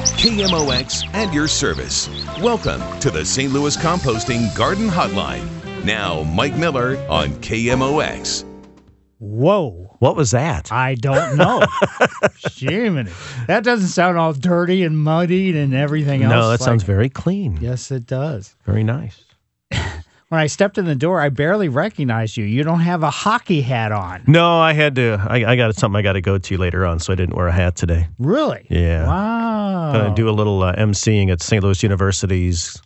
KMOX and your service. Welcome to the St. Louis Composting Garden Hotline. Now, Mike Miller on KMOX. Whoa. What was that? I don't know. Jiminy. That doesn't sound all dirty and muddied and everything else. No, that like- sounds very clean. Yes, it does. Very nice. When I stepped in the door, I barely recognized you. You don't have a hockey hat on. No, I had to. I, I got something I got to go to later on, so I didn't wear a hat today. Really? Yeah. Wow. Gonna do a little uh, emceeing at St. Louis University's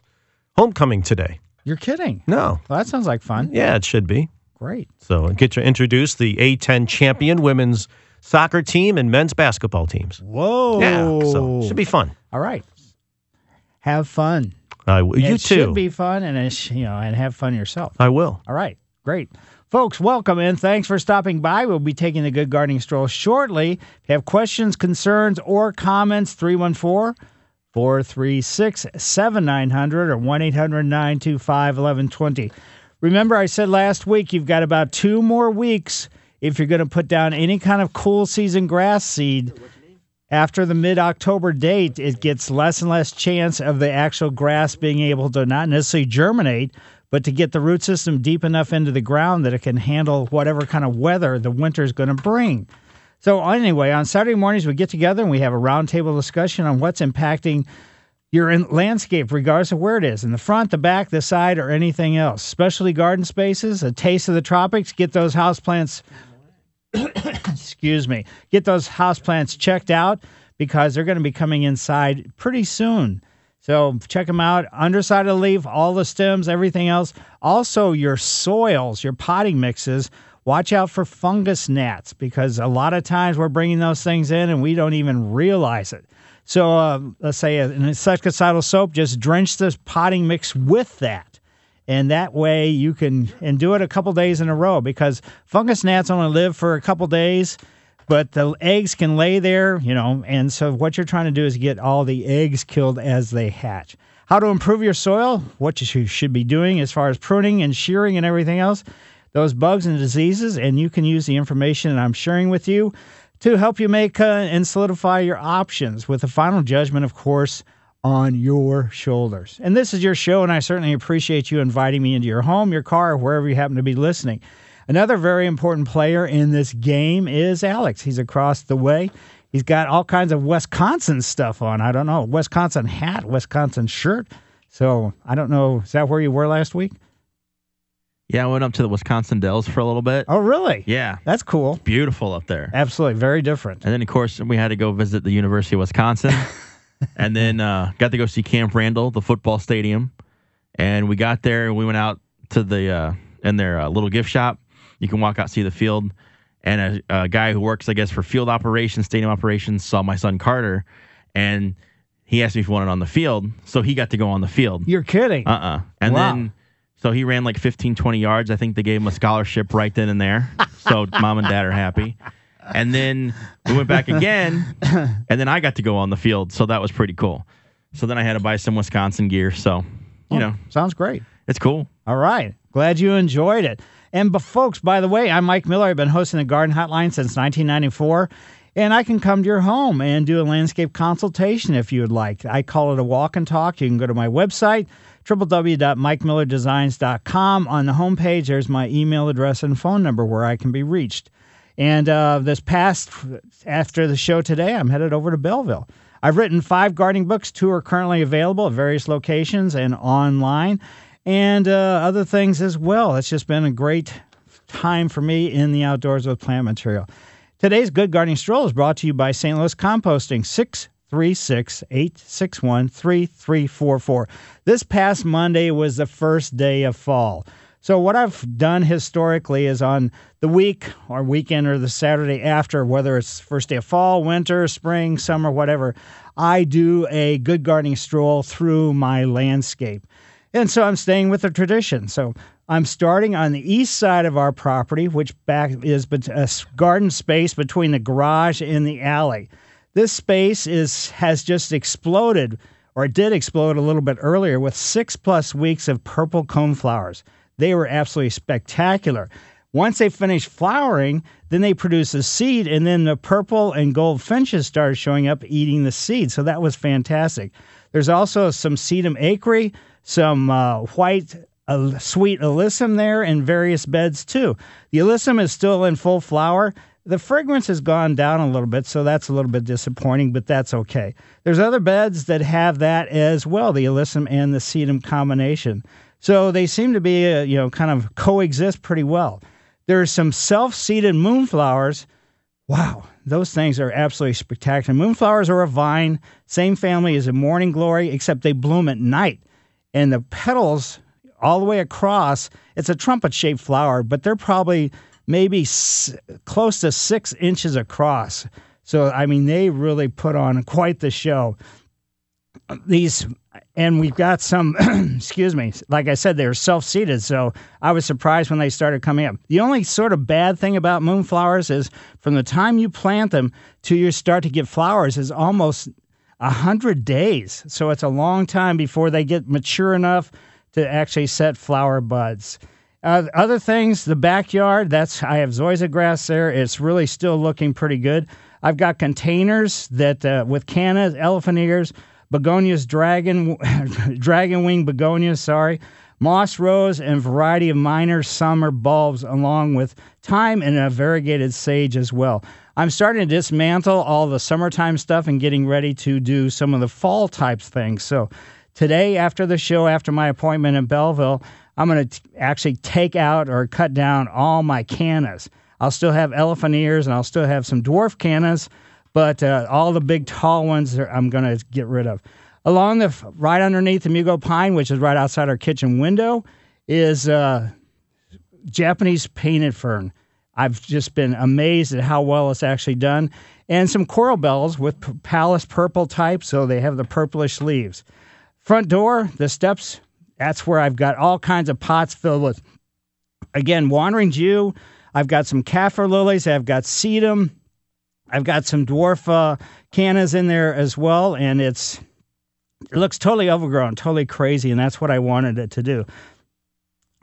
homecoming today. You're kidding. No. Well, that sounds like fun. Yeah, it should be. Great. So get to introduce the A10 champion women's soccer team and men's basketball teams. Whoa. Yeah, so should be fun. All right. Have fun. I w- you it too. should be fun, and it sh- you know, and have fun yourself. I will. All right, great. Folks, welcome and thanks for stopping by. We'll be taking the good gardening stroll shortly. If you have questions, concerns, or comments, 314 436 7900 or 1 800 925 1120. Remember, I said last week you've got about two more weeks if you're going to put down any kind of cool season grass seed. After the mid October date, it gets less and less chance of the actual grass being able to not necessarily germinate, but to get the root system deep enough into the ground that it can handle whatever kind of weather the winter is going to bring. So, anyway, on Saturday mornings, we get together and we have a roundtable discussion on what's impacting your landscape, regardless of where it is in the front, the back, the side, or anything else. Specialty garden spaces, a taste of the tropics, get those houseplants excuse me, get those houseplants checked out because they're going to be coming inside pretty soon. So check them out. Underside of the leaf, all the stems, everything else. Also, your soils, your potting mixes. Watch out for fungus gnats because a lot of times we're bringing those things in and we don't even realize it. So uh, let's say an insecticidal soap, just drench this potting mix with that and that way you can and do it a couple days in a row because fungus gnats only live for a couple days but the eggs can lay there you know and so what you're trying to do is get all the eggs killed as they hatch. How to improve your soil what you should be doing as far as pruning and shearing and everything else those bugs and diseases and you can use the information that i'm sharing with you to help you make uh, and solidify your options with the final judgment of course on your shoulders. And this is your show, and I certainly appreciate you inviting me into your home, your car, or wherever you happen to be listening. Another very important player in this game is Alex. He's across the way. He's got all kinds of Wisconsin stuff on. I don't know, Wisconsin hat, Wisconsin shirt. So I don't know. Is that where you were last week? Yeah, I went up to the Wisconsin Dells for a little bit. Oh, really? Yeah, That's cool. beautiful up there. Absolutely. Very different. And then, of course, we had to go visit the University of Wisconsin. and then uh, got to go see Camp Randall, the football stadium. And we got there and we went out to the uh, in their uh, little gift shop. You can walk out see the field. And a, a guy who works, I guess, for field operations, stadium operations, saw my son Carter, and he asked me if he wanted on the field. So he got to go on the field. You're kidding. Uh uh And Wow. then, so he ran like 15, 20 yards. I think they gave him a scholarship right then and there. So mom and dad are happy. And then we went back again, and then I got to go on the field. So that was pretty cool. So then I had to buy some Wisconsin gear. So, you Oh, know, sounds great. it's cool. All right. Glad you enjoyed it. And but folks, by the way, I'm Mike Miller. I've been hosting the Garden Hotline since 1994. And I can come to your home and do a landscape consultation if you would like. I call it a walk and talk. You can go to my website, www.mikemillerdesigns.com. On the homepage, there's my email address and phone number where I can be reached. And uh, this past, after the show today, I'm headed over to Belleville. I've written five gardening books. Two are currently available at various locations and online, and uh, other things as well. It's just been a great time for me in the outdoors with plant material. Today's Good Gardening Stroll is brought to you by St. Louis Composting, 636 861 3344. This past Monday was the first day of fall. So what I've done historically is on the week or weekend or the Saturday after, whether it's first day of fall, winter, spring, summer, whatever, I do a good gardening stroll through my landscape. And so I'm staying with the tradition. So I'm starting on the east side of our property, which back is a garden space between the garage and the alley. This space is has just exploded, or it did explode a little bit earlier, with six plus weeks of purple cone flowers. They were absolutely spectacular. Once they finish flowering, then they produce a seed, and then the purple and gold finches start showing up eating the seed. So that was fantastic. There's also some sedum acre, some uh, white uh, sweet alyssum there in various beds too. The alyssum is still in full flower. The fragrance has gone down a little bit, so that's a little bit disappointing, but that's okay. There's other beds that have that as well, the alyssum and the sedum combination. So they seem to be, uh, you know, kind of coexist pretty well. There's some self-seeded moonflowers. Wow, those things are absolutely spectacular. Moonflowers are a vine, same family as a morning glory, except they bloom at night. And the petals all the way across, it's a trumpet-shaped flower, but they're probably maybe s- close to six inches across. So, I mean, they really put on quite the show. These, and we've got some, excuse me, like I said, they were self seeded. So I was surprised when they started coming up. The only sort of bad thing about moonflowers is from the time you plant them to you start to get flowers is almost a hundred days. So it's a long time before they get mature enough to actually set flower buds. Uh, other things, the backyard, that's I have zoysia grass there. It's really still looking pretty good. I've got containers that uh, with cannas, elephant ears, begonias, dragon, dragon wing begonias, sorry, moss rose, and variety of minor summer bulbs, along with thyme and a variegated sage as well. I'm starting to dismantle all the summertime stuff and getting ready to do some of the fall types things. So today, after the show, after my appointment in Belleville, I'm going to actually take out or cut down all my cannas. I'll still have elephant ears and I'll still have some dwarf cannas, but uh, all the big tall ones are, I'm going to get rid of. Along the right underneath the Mugo pine, which is right outside our kitchen window, is uh, Japanese painted fern. I've just been amazed at how well it's actually done. And some coral bells with Palace Purple type, so they have the purplish leaves. Front door, the steps that's where I've got all kinds of pots filled with, again, wandering Jew. I've got some kaffir lilies. I've got sedum. I've got some dwarf uh, cannas in there as well, and it's it looks totally overgrown, totally crazy, and that's what I wanted it to do.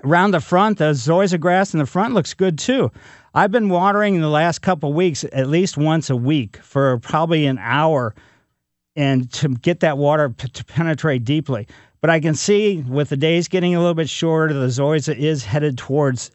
Around the front, the zoysia grass in the front looks good too. I've been watering in the last couple weeks at least once a week for probably an hour, and to get that water p- to penetrate deeply. But I can see with the days getting a little bit shorter, the zoysia is headed towards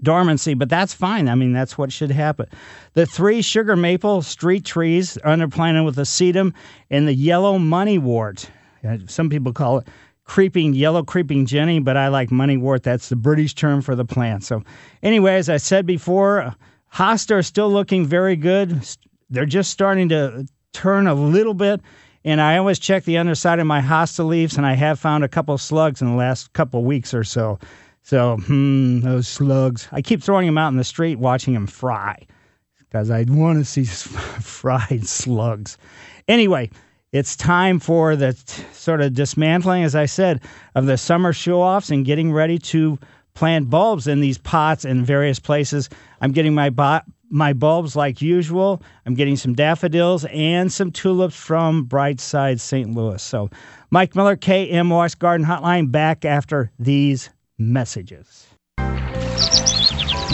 dormancy, but that's fine. I mean, that's what should happen. The three sugar maple street trees underplanted with sedum and the yellow moneywort. Uh, some people call it creeping yellow creeping jenny, but I like moneywort. That's the British term for the plant. So, anyway, as I said before, hosta are still looking very good. They're just starting to turn a little bit. And I always check the underside of my hosta leaves, and I have found a couple slugs in the last couple weeks or so. So, hmm, those slugs. I keep throwing them out in the street, watching them fry, because I want to see fried slugs. Anyway, it's time for the t- sort of dismantling, as I said, of the summer show offs and getting ready to plant bulbs in these pots in various places. I'm getting my my bulbs like usual. I'm getting some daffodils and some tulips from Brightside St. Louis. So, Mike Miller, KMOX Garden Hotline, back after these messages.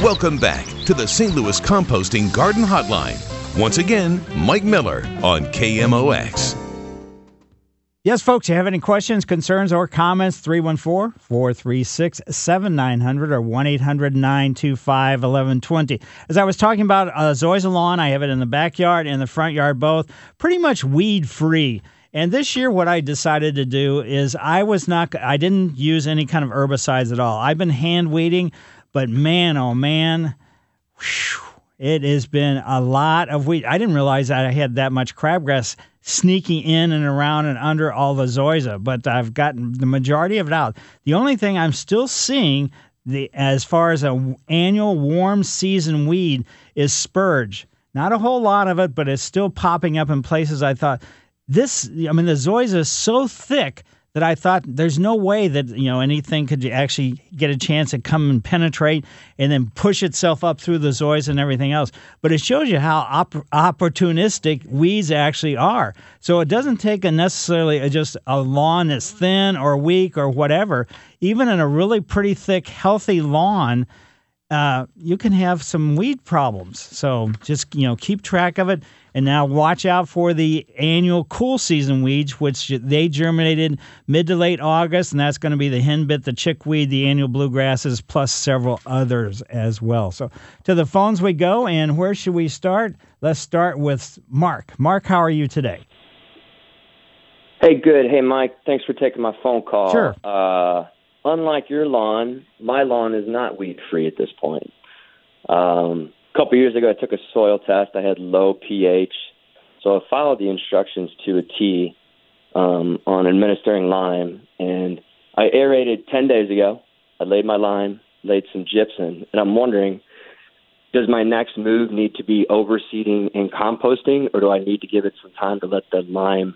Welcome back to the St. Louis Composting Garden Hotline. Once again, Mike Miller on KMOX. Yes, folks, you have any questions, concerns, or comments? 314 436 7900 or 1 800 925 1120. As I was talking about uh, Zoysia lawn, I have it in the backyard and the front yard both, pretty much weed free. And this year, what I decided to do is I was not, I didn't use any kind of herbicides at all. I've been hand weeding, but man, oh man, whew, it has been a lot of weed. I didn't realize that I had that much crabgrass sneaking in and around and under all the zoysia, but I've gotten the majority of it out. The only thing I'm still seeing the as far as a w- annual warm season weed is spurge. Not a whole lot of it, but it's still popping up in places. I thought this. I mean, the zoysia is so thick that I thought there's no way that you know anything could actually get a chance to come and penetrate and then push itself up through the zoysia and everything else. But it shows you how op- opportunistic weeds actually are. So it doesn't take a necessarily a, just a lawn that's thin or weak or whatever. Even in a really pretty thick, healthy lawn, uh, you can have some weed problems. So just you know keep track of it, and now watch out for the annual cool season weeds, which they germinated mid to late August, and that's going to be the henbit, the chickweed, the annual bluegrasses, plus several others as well. So to the phones we go, and where should we start? Let's start with Mark. Mark, how are you today? Hey, good. Hey, Mike. Thanks for taking my phone call. Sure. Uh, unlike your lawn, my lawn is not weed free at this point. Um, a couple years ago, I took a soil test. I had low pH, so I followed the instructions to a T um, on administering lime, and I aerated ten days ago. I laid my lime, laid some gypsum, and I'm wondering. Does my next move need to be overseeding and composting, or do I need to give it some time to let the lime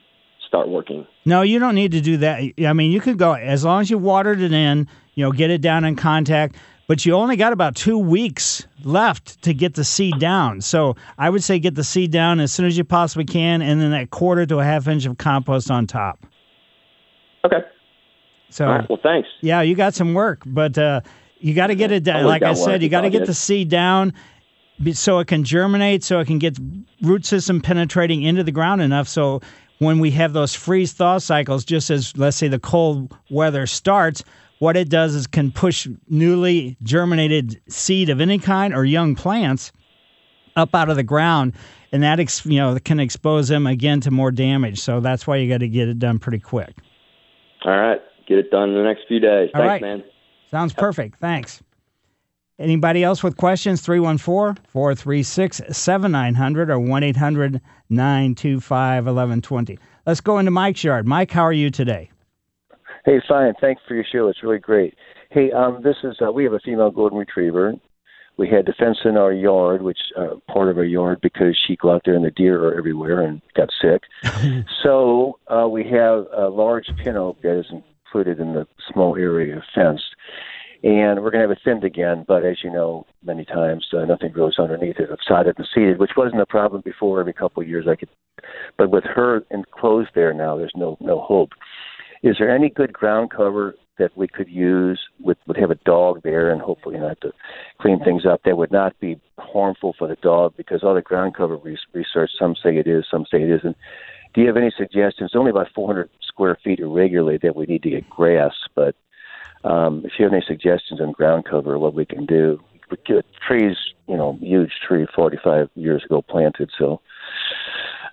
start working? No, you don't need to do that. I mean, you could go as long as you watered it in, you know, get it down in contact, but you only got about two weeks left to get the seed down. So I would say get the seed down as soon as you possibly can, and then that quarter to a half inch of compost on top. Okay. So, All right. Well, thanks. yeah, you got some work, but uh, you got to get it down. Like I said, you got to get the seed down so it can germinate, so it can get root system penetrating into the ground enough. So when we have those freeze thaw cycles, just as let's say the cold weather starts, what it does is can push newly germinated seed of any kind or young plants up out of the ground, and that ex- you know can expose them again to more damage. So that's why you got to get it done pretty quick. All right. Get it done in the next few days. All Thanks, right. man. Sounds perfect. Thanks. Anybody else with questions? 314 436 7900 or 1 800 925 1120. Let's go into Mike's yard. Mike, how are you today? Hey, fine. Thanks for your show. It's really great. Hey, um, this is uh, we have a female golden retriever. We had to fence in our yard, which uh, part of our yard because she go out there and the deer are everywhere and got sick. so uh, we have a large pin oak that is included in the small area of fenced, and we're going to have it thinned again. But as you know, many times uh, nothing grows underneath it, sodded and seeded, which wasn't a problem before. Every couple of years I could, but with her enclosed there now, there's no no hope. Is there any good ground cover that we could use with would have a dog there and hopefully not to clean things up that would not be harmful for the dog? Because all the ground cover research some say it is some say it isn't. Do you have any suggestions? Only about 400 square feet irregularly that we need to get grass but um, if you have any suggestions on ground cover what we can do we get trees you know huge tree 45 years ago planted so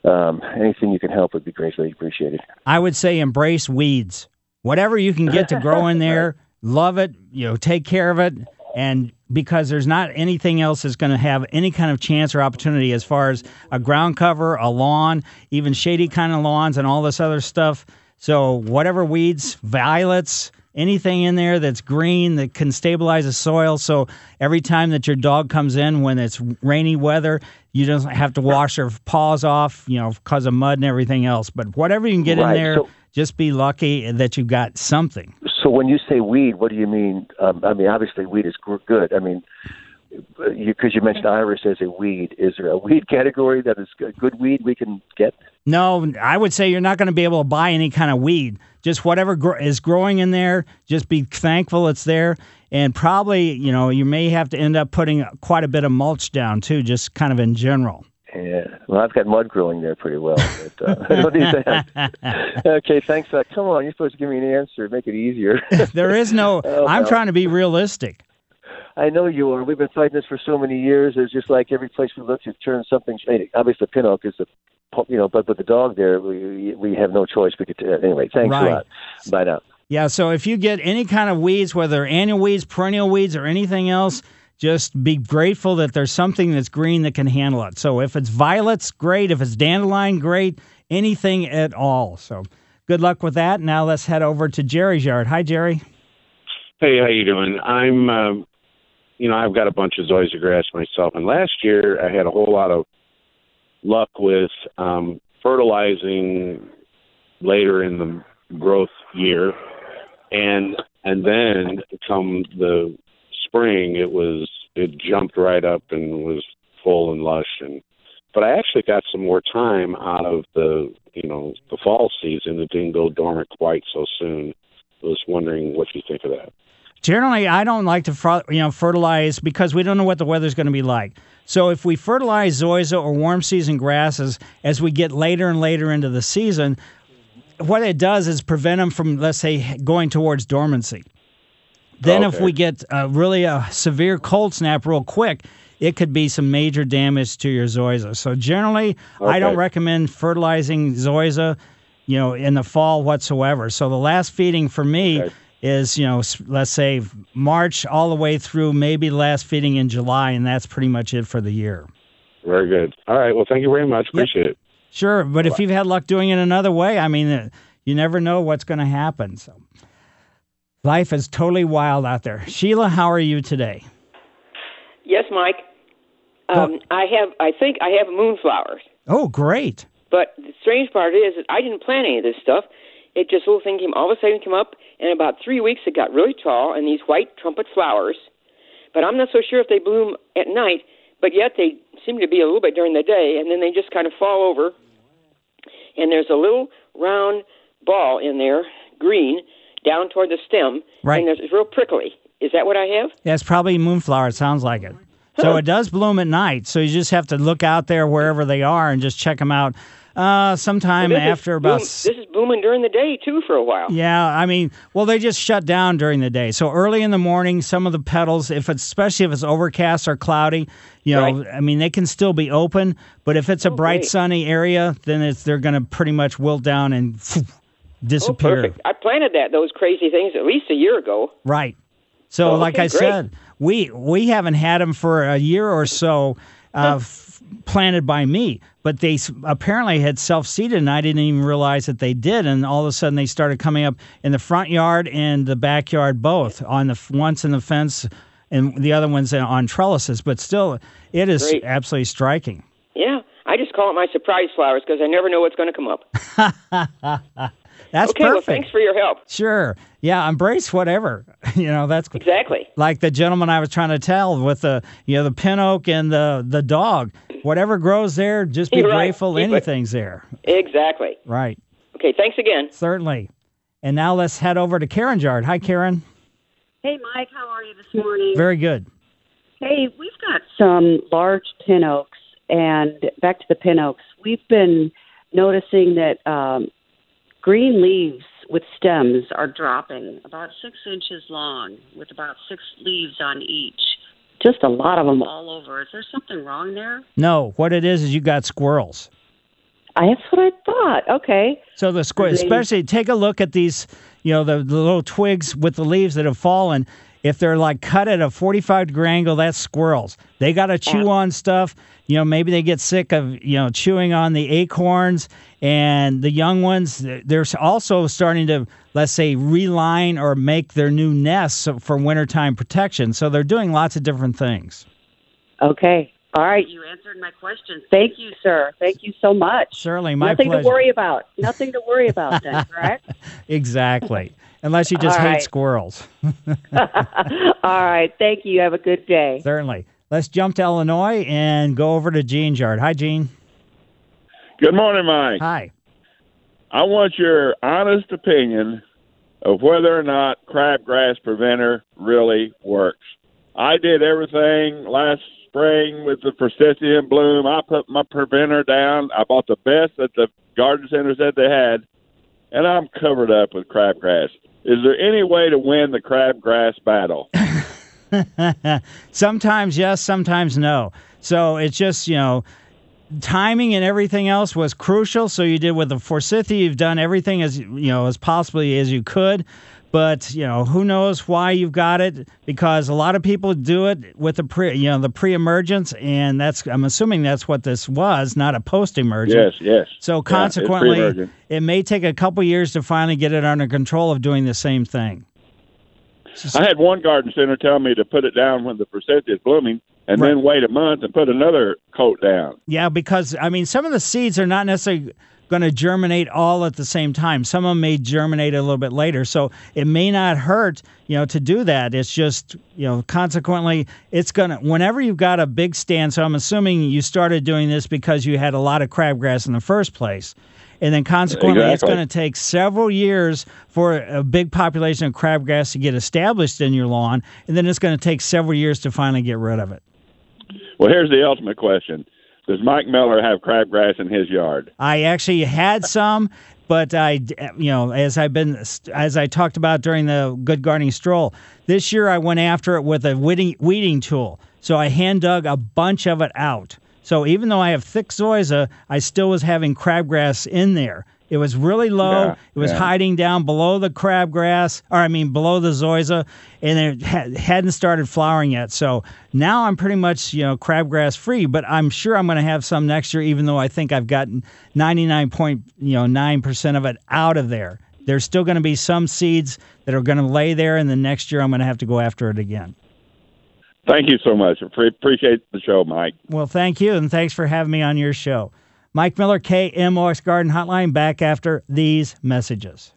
um, anything you can help would be greatly appreciated I would say embrace weeds. Whatever you can get to grow in there, love it, you know, take care of it. And because there's not anything else that's going to have any kind of chance or opportunity as far as a ground cover, a lawn, even shady kind of lawns, and all this other stuff. So, whatever weeds, violets, anything in there that's green that can stabilize the soil. So, every time that your dog comes in when it's rainy weather, you don't have to wash their paws off, you know, because of mud and everything else. But whatever you can get in there, so- just be lucky that you got something. So when you say weed, what do you mean? Um, I mean, obviously, weed is good. I mean, because you, you mentioned iris as a weed. Is there a weed category that is good, good weed we can get? No, I would say you're not going to be able to buy any kind of weed. Just whatever is growing in there, just be thankful it's there. And probably, you know, you may have to end up putting quite a bit of mulch down too, just kind of in general. Yeah. Well, I've got mud growing there pretty well. But, uh, I don't need that. okay, thanks. Uh, come on, you're supposed to give me an answer. Make it easier. There is no, Oh, I'm trying to be realistic. I know you are. We've been fighting this for so many years. It's just like every place we look, you turn something. Obviously, pin oak is the, you know, but with the dog there, we we have no choice. We could anyway. Thanks Right. a lot. Bye now. Yeah, so if you get any kind of weeds, whether annual weeds, perennial weeds, or anything else, just be grateful that there's something that's green that can handle it. So if it's violets, great. If it's dandelion, great. Anything at all. So good luck with that. Now let's head over to Jerry's yard. Hi, Jerry. Hey, how you doing? I'm, um, you know, I've got a bunch of zoysia grass myself, and last year I had a whole lot of luck with um, fertilizing later in the growth year, and and then come the spring, it was it jumped right up and was full and lush, and but I actually got some more time out of the you know the fall season. It didn't go dormant quite so soon. I was wondering what you think of that. Generally, I don't like to you know fertilize because we don't know what the weather's going to be like. So if we fertilize zoysia or warm season grasses as we get later and later into the season, what it does is prevent them from, let's say, going towards dormancy. Then if we get uh, really a severe cold snap real quick, it could be some major damage to your zoysia. So generally, I don't recommend fertilizing zoysia, you know, in the fall whatsoever. So the last feeding for me Okay. Is, you know, let's say March all the way through maybe last feeding in July, and that's pretty much it for the year. Very good. All right. Well, thank you very much. Appreciate it. Sure, but if you've had luck doing it another way, I mean, uh, you never know what's going to happen. So life is totally wild out there. Sheila, how are you today? Yes, Mike. Um, I have. I think I have moonflowers. Oh, great. But the strange part is that I didn't plant any of this stuff. It just little thing came all of a sudden came up, and about three weeks it got really tall and these white trumpet flowers. But I'm not so sure if they bloom at night. But yet they seem to be a little bit during the day, and then they just kind of fall over. And there's a little round ball in there, green, down toward the stem, Right. and there's, it's real prickly. Is that what I have? Yeah, it's probably moonflower. It sounds like it. So it does bloom at night. So you just have to look out there wherever they are and just check them out. Uh, sometime is after about. s- this is booming during the day too for a while. Yeah, I mean, well, they just shut down during the day. So early in the morning, some of the petals, if it's especially if it's overcast or cloudy, you know, Right. I mean, they can still be open. But if it's a Oh, bright, great. sunny area, then it's they're going to pretty much wilt down and Oh, disappear. perfect. I planted that those crazy things at least a year ago. Right. So, Oh, like I great. said, we we haven't had them for a year or so, uh, planted by me. But they apparently had self seeded, and I didn't even realize that they did. And all of a sudden, they started coming up in the front yard and the backyard, both on the once in the fence, and the other ones on trellises. But still, it is Great. absolutely striking. Yeah, I just call it my surprise flowers because I never know what's going to come up. That's okay, well, perfect. thanks for your help. Sure. Yeah, embrace whatever. you know, that's Exactly. like the gentleman I was trying to tell with the you know the pin oak and the the dog. Whatever grows there, just be You're right. grateful Keep it. anything's there. Exactly. Right. Okay, thanks again. Certainly. And now let's head over to Karen Jard. Hi, Karen. Hey, Mike, how are you this morning? Very good. Hey, we've got some large pin oaks, and back to the pin oaks. We've been noticing that um, green leaves with stems are dropping about six inches long, with about six leaves on each. Just a lot of them all over. Is there something wrong there? No, what it is is you got squirrels. I, that's what I thought. Okay. So the squirrel, They- especially take a look at these, you know, the, the little twigs with the leaves that have fallen. If they're like cut at a 45 degree angle, that's squirrels. They got to chew on stuff. You know, maybe they get sick of, you know, chewing on the acorns and the young ones. They're also starting to, let's say, reline or make their new nests for wintertime protection. So they're doing lots of different things. Okay. All right. You answered my question. Thank you, sir. Thank you so much. Certainly, my Nothing pleasure. to worry about. Nothing to worry about then, correct? Exactly. Unless you just All hate right. squirrels. All right. Thank you. Have a good day. Certainly. Let's jump to Illinois and go over to Gene's yard. Hi, Gene. Good morning, Mike. Hi. I want your honest opinion of whether or not crabgrass preventer really works. I did everything last spring with the in bloom. I put my preventer down. I bought the best that the garden center said they had, and I'm covered up with crabgrass. Is there any way to win the crabgrass battle? sometimes yes, sometimes no. So it's just, you know, timing and everything else was crucial. So you did with the forsythia, you've done everything as, you know, as possibly as you could. But, you know, who knows why you've got it because a lot of people do it with the pre, you know, the pre-emergence and that's I'm assuming that's what this was, not a post-emergent. Yes, yes. So consequently, it may take a couple years to finally get it under control of doing the same thing. I had one garden center tell me to put it down when the forsythia is blooming, and then wait a month and put another coat down. Yeah, because I mean, some of the seeds are not necessarily going to germinate all at the same time. Some of them may germinate a little bit later, so it may not hurt, you know, to do that. It's just, you know, consequently, it's going to whenever you've got a big stand. So I'm assuming you started doing this because you had a lot of crabgrass in the first place. And then consequently, it's going to take several years for a big population of crabgrass to get established in your lawn, and then it's going to take several years to finally get rid of it. Well, here's the ultimate question: Does Mike Miller have crabgrass in his yard? I actually had some, but I, you know, as I've been, as I talked about during the Good Gardening Stroll, this year I went after it with a weeding, weeding tool. So I hand dug a bunch of it out. So even though I have thick zoysia, I still was having crabgrass in there. It was really low. Yeah, it was yeah. hiding down below the crabgrass, or I mean below the zoysia, and it ha- hadn't started flowering yet. So now I'm pretty much you know crabgrass free. But I'm sure I'm going to have some next year, even though I think I've gotten 99 point you know nine percent of it out of there. There's still going to be some seeds that are going to lay there, and the next year I'm going to have to go after it again. Thank you so much. Appreciate the show, Mike. Well, thank you, and thanks for having me on your show. Mike Miller, KMOX Garden Hotline, back after these messages.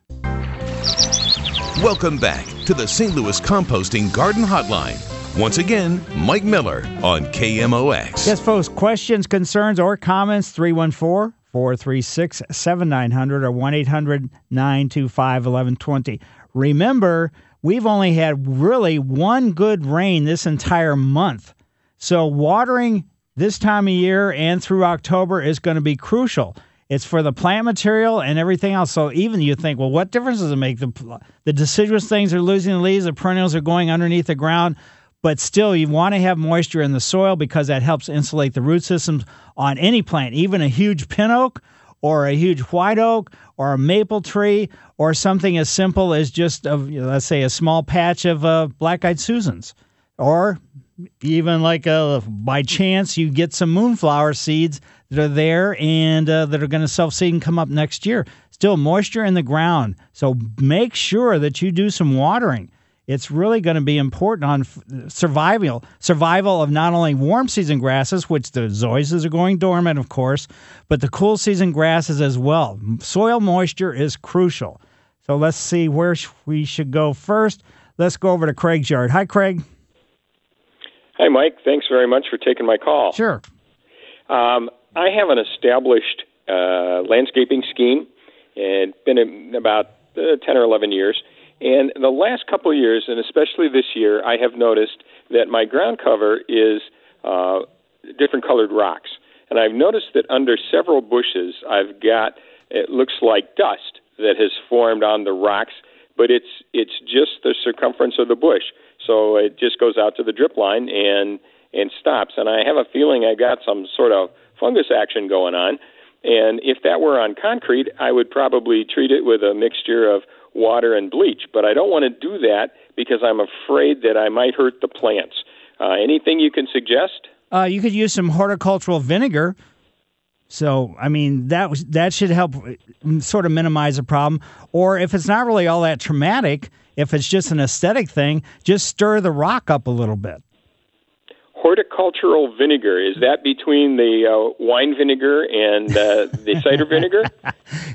Welcome back to the St. Louis Composting Garden Hotline. Once again, Mike Miller on KMOX. Yes, folks, questions, concerns, or comments 314 436 7900 or 1 800 925 1120. Remember, we've only had really one good rain this entire month. So, watering this time of year and through October is going to be crucial. It's for the plant material and everything else. So even you think, well, what difference does it make? The the deciduous things are losing the leaves, the perennials are going underneath the ground, but still you want to have moisture in the soil because that helps insulate the root systems on any plant, even a huge pin oak or a huge white oak or a maple tree or something as simple as just know, let's say a small patch of uh, black-eyed Susans or even like uh, by chance you get some moonflower seeds that are there and uh, that are going to self-seed and come up next year. Still moisture in the ground, so make sure that you do some watering. It's really going to be important on survival survival of not only warm season grasses, which the zoysias are going dormant, of course, but the cool season grasses as well. Soil moisture is crucial. So let's see where we should go first. Let's go over to Craig's yard. Hi, Craig. Hi, Mike. Thanks very much for taking my call. Sure. Um, I have an established uh, landscaping scheme, and been in about uh, ten or eleven years. And the last couple of years, and especially this year, I have noticed that my ground cover is uh, different colored rocks. And I've noticed that under several bushes, I've got it looks like dust that has formed on the rocks, but it's it's just the circumference of the bush. So it just goes out to the drip line and and stops. And I have a feeling I got some sort of fungus action going on. And if that were on concrete, I would probably treat it with a mixture of water and bleach. But I don't want to do that because I'm afraid that I might hurt the plants. Uh, anything you can suggest? Uh, you could use some horticultural vinegar. So, I mean, that was that should help uh, sort of minimize the problem. Or if it's not really all that traumatic, if it's just an aesthetic thing, just stir the rock up a little bit. Horticultural vinegar is that between the uh, wine vinegar and uh, the cider vinegar?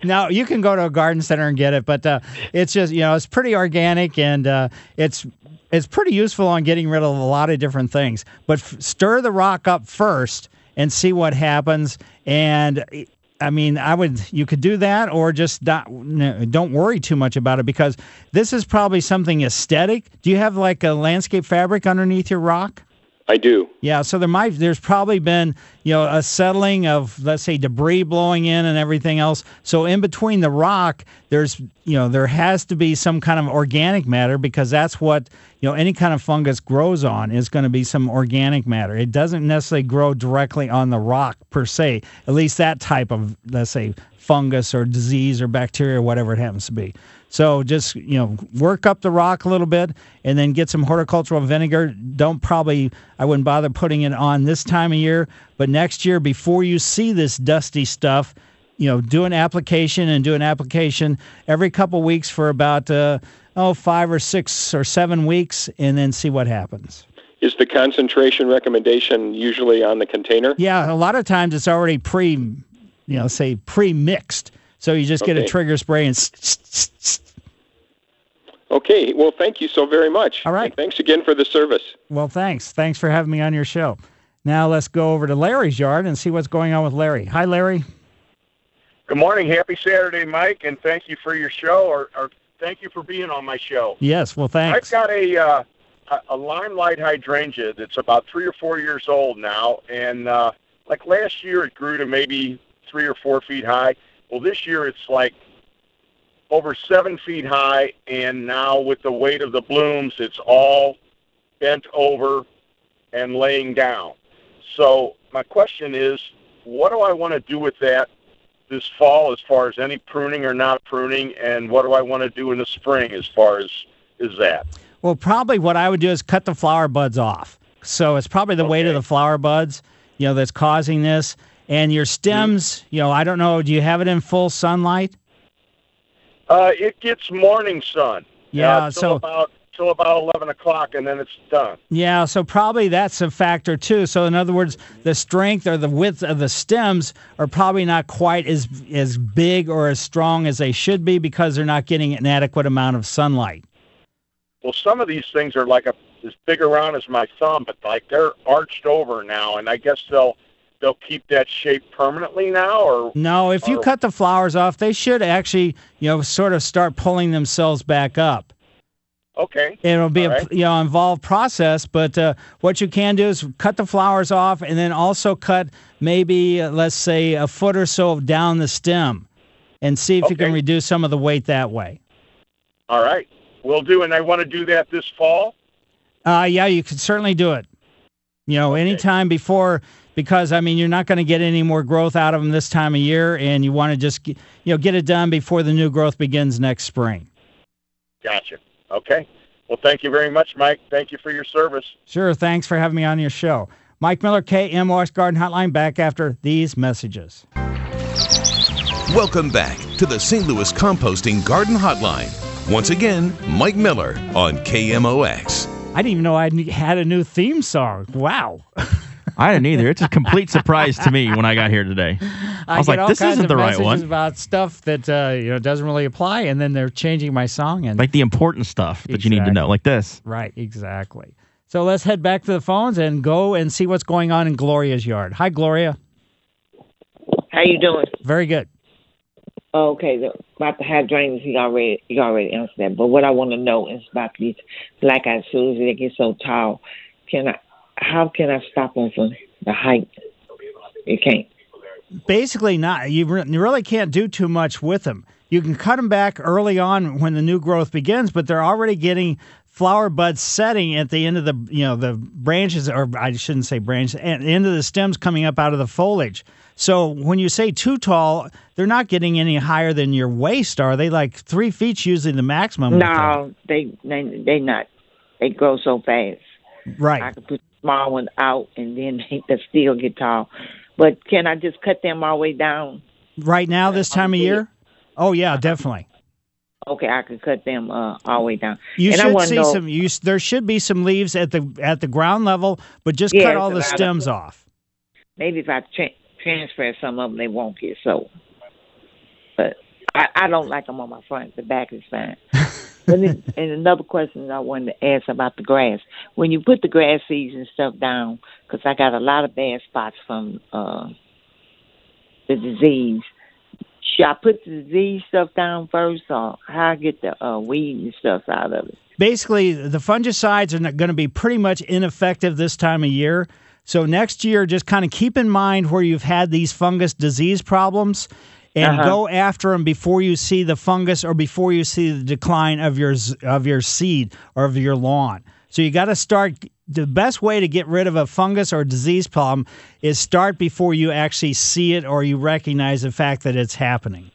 Now you can go to a garden center and get it, but uh, it's just you know it's pretty organic and uh, it's it's pretty useful on getting rid of a lot of different things. But f- stir the rock up first and see what happens. And I mean, I would you could do that or just not, don't worry too much about it because this is probably something aesthetic. Do you have like a landscape fabric underneath your rock? I do. Yeah, so there might there's probably been, you know, a settling of let's say debris blowing in and everything else. So in between the rock, there's, you know, there has to be some kind of organic matter because that's what, you know, any kind of fungus grows on is going to be some organic matter. It doesn't necessarily grow directly on the rock per se. At least that type of let's say fungus or disease or bacteria whatever it happens to be. So just you know work up the rock a little bit and then get some horticultural vinegar. Don't probably I wouldn't bother putting it on this time of year, but next year before you see this dusty stuff, you know do an application and do an application every couple weeks for about uh, oh five or six or seven weeks, and then see what happens. Is the concentration recommendation usually on the container? Yeah, a lot of times it's already pre, you know, say pre-mixed. So you just get a trigger spray and Okay. Well, thank you so very much. All right. And thanks again for the service. well, thanks, thanks for having me on your show. Now let's go over to Larry's yard and see what's going on with Larry. Hi, Larry. Good morning. Happy Saturday, Mike, and thank you for your show, or, or thank you for being on my show. Yes, well, thanks. I've got a uh, a- a limelight hydrangea that's about three or four years old now, and uh, like last year it grew to maybe three or four feet high. Well, this year it's like over seven feet high, and now with the weight of the blooms, it's all bent over and laying down. So my question is, what do I want to do with that this fall as far as any pruning or not pruning, and what do I want to do in the spring as far as is that? Well, probably what I would do is cut the flower buds off. So it's probably the weight of the flower buds, you know, that's causing this. And your stems, you know, I don't know, do you have it in full sunlight? Uh, it gets morning sun. Yeah, uh, so- about till about eleven o'clock, and then it's done. Yeah, so probably that's a factor too. So in other words, the strength or the width of the stems are probably not quite as as big or as strong as they should be because they're not getting an adequate amount of sunlight. Well, some of these things are like a as big around as my thumb, but like they're arched over now, and I guess they'll they'll keep that shape permanently now, or No, if you or- cut the flowers off, they should actually, you know, sort of start pulling themselves back up. okay. It'll be All a right. you know involved process, but uh, what you can do is cut the flowers off, and then also cut maybe uh, let's say a foot or so down the stem, and see if you can reduce some of the weight that way. All right, we'll do, and I want to do that this fall. Uh, yeah, you can certainly do it. You know, anytime before, because I mean, you're not going to get any more growth out of them this time of year, and you want to just get- you know get it done before the new growth begins next spring. Gotcha. Okay. Well, thank you very much, Mike. Thank you for your service. Sure. Thanks for having me on your show. Mike Miller, KMOX Garden Hotline, back after these messages. Welcome back to the St. Louis Composting Garden Hotline. Once again, Mike Miller on KMOX. I didn't even know I had a new theme song. Wow. I didn't either. It's a complete surprise to me when I got here today. I, was like, this isn't the right messages one. about stuff that uh, you know doesn't really apply, and then they're changing my song. And Like the important stuff that you need to know, like this. right, exactly. So let's head back to the phones and go and see what's going on in Gloria's yard. Hi, Gloria. How you doing? Very good. Okay, the, about the hydrangeas, you already you already answered that. But what I want to know is about these black eyed Susie. They get so tall. Can I? How can I stop them from the height? You can't. Basically, not you, re- you really can't do too much with them. You can cut them back early on when the new growth begins, but they're already getting flower buds setting at the end of the you know the branches, or I shouldn't say branches, at the end of the stems coming up out of the foliage. So when you say too tall, they're not getting any higher than your waist, are they? Like three feet usually the maximum. No, they they they not. They grow so fast. Right. I can put small ones out, and then they, they still get tall. But can I just cut them all the way down? Right now, this time of year. Oh yeah, definitely. Okay, I can cut them uh, all the way down. You and I should see know, some. You, there should be some leaves at the at the ground level, but just Yeah, cut all the lot of- stems off. maybe if I tra- transfer some of them, they won't get sold. But I, I don't like them on my front. The back is fine. and another question I wanted to ask about the grass. When you put the grass seeds and stuff down, because I got a lot of bad spots from uh, the disease. Should I put the disease stuff down first, or how I get the uh, weed and stuff out of it? Basically, the fungicides are going to be pretty much ineffective this time of year. So next year, just kind of keep in mind where you've had these fungus disease problems, and Uh-huh. go after them before you see the fungus or before you see the decline of your of your seed or of your lawn. So you got to start. The best way to get rid of a fungus or disease problem is start before you actually see it or you recognize the fact that it's happening.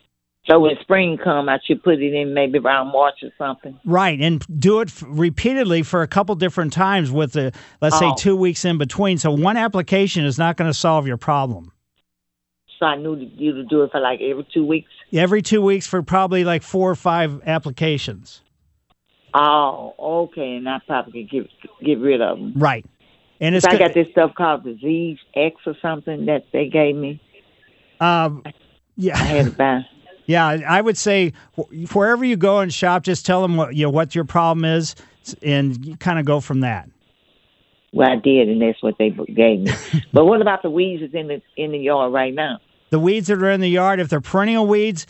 So when spring come, I should put it in maybe around March or something. Right, and do it f- repeatedly for a couple different times with the let's say Oh. two weeks in between. So one application is not going to solve your problem. So I knew you to do it for like every two weeks. Every two weeks for probably like four or five applications. Oh, okay, and I probably can get get rid of them. Right. And it's I got this stuff called disease X or something that they gave me. Um, yeah. I had to buy. Yeah, I would say wherever you go and shop, just tell them what you know what your problem is, and kind of go from that. Well, I did, and that's what they gave me. but what about the weeds that's in the in the yard right now? The weeds that are in the yard, if they're perennial weeds,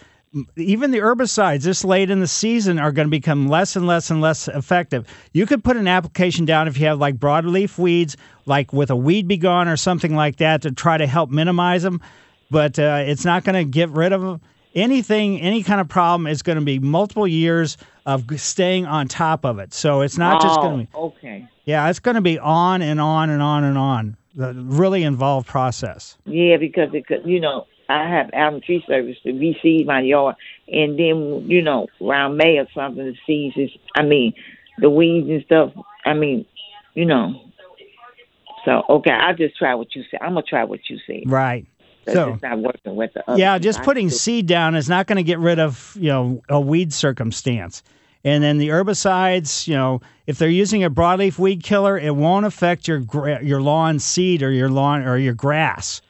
even the herbicides this late in the season are going to become less and less and less effective. You could put an application down if you have like broadleaf weeds, like with a weed be gone or something like that, to try to help minimize them. But uh, it's not going to get rid of them. Anything, any kind of problem is going to be multiple years of staying on top of it. So it's not just going to be. Oh, okay. Yeah, it's going to be on and on and on and on. The really involved process. Yeah, because it could, you know, I have Allen Tree Service to reseed my yard, and then you know around May or something, the seeds is, I mean, the weeds and stuff. I mean, you know. So okay, I'll just try what you say. I'm gonna try what you say. Right. So- just not working with the other. yeah, just putting seed down is not going to get rid of you know a weed circumstance. And then the herbicides, you know, if they're using a broadleaf weed killer, it won't affect your your lawn seed or your lawn or your grass.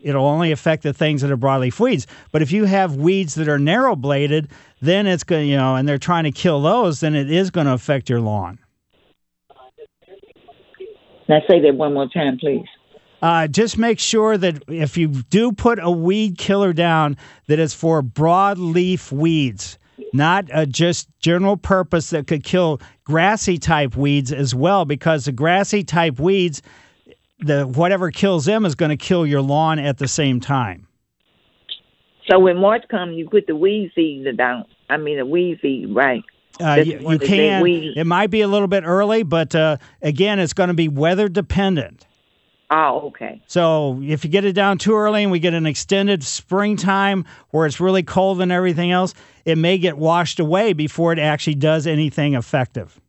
It'll only affect the things that are broadleaf weeds. But if you have weeds that are narrow bladed, then it's going, to you know, and they're trying to kill those, then it is going to affect your lawn. Now say that one more time, please. Uh, just make sure that if you do put a weed killer down, that it's for broadleaf weeds, not a just general purpose that could kill grassy type weeds as well, because the grassy type weeds, the whatever kills them is going to kill your lawn at the same time. So when March comes, you put the weed seed down. I mean, the weed seed, right? Uh, you, you can. It might be a little bit early, but uh, again, it's going to be weather dependent. Oh, okay. So if you get it down too early and we get an extended springtime where it's really cold and everything else, it may get washed away before it actually does anything effective.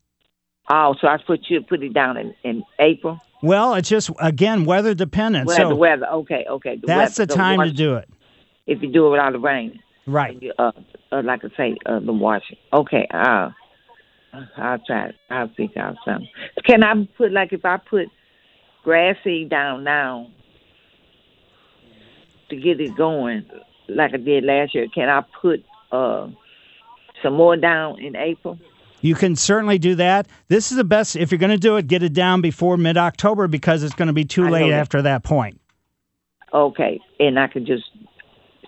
Oh, so I put you put it down in, in April. Well, it's just again weather dependent. Weather, so weather. Okay, okay. The that's weather, the time to wash- do it. If you do it without the rain, Right. uh, uh, like I say, uh, the washing. Okay, uh, I'll try. it. I'll figure out something. Can I put like if I put grass seed down now to get it going, like I did last year? Can I put uh some more down in April? You can certainly do that. This is the best if you're going to do it. Get it down before mid October because it's going to be too I late after that point. Okay, and I could just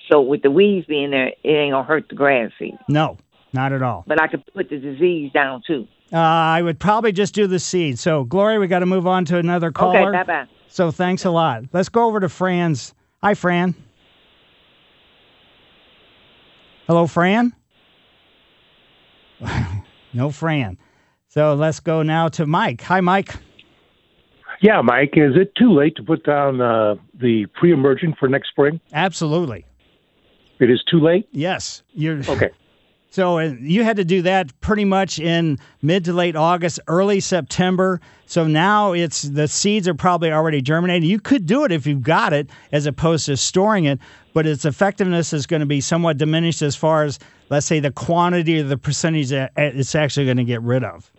so with the weeds being there, it ain't gonna hurt the grass seed. No, not at all. But I could put the disease down too. Uh, I would probably just do the seed. So, Gloria, we got to move on to another caller. Okay, bye bye. So, thanks a lot. Let's go over to Fran's. Hi, Fran. Hello, Fran. no, Fran. So let's go now to Mike. Hi, Mike. Yeah, Mike, is it too late to put down uh, the pre-emergent for next spring? Absolutely. It is too late. Yes. You're Okay. So uh, you had to do that pretty much in mid to late August, early September. So now it's the seeds are probably already germinated. You could do it if you've got it, as opposed to storing it, but its effectiveness is going to be somewhat diminished as far as, let's say, the quantity or the percentage that it's actually going to get rid of.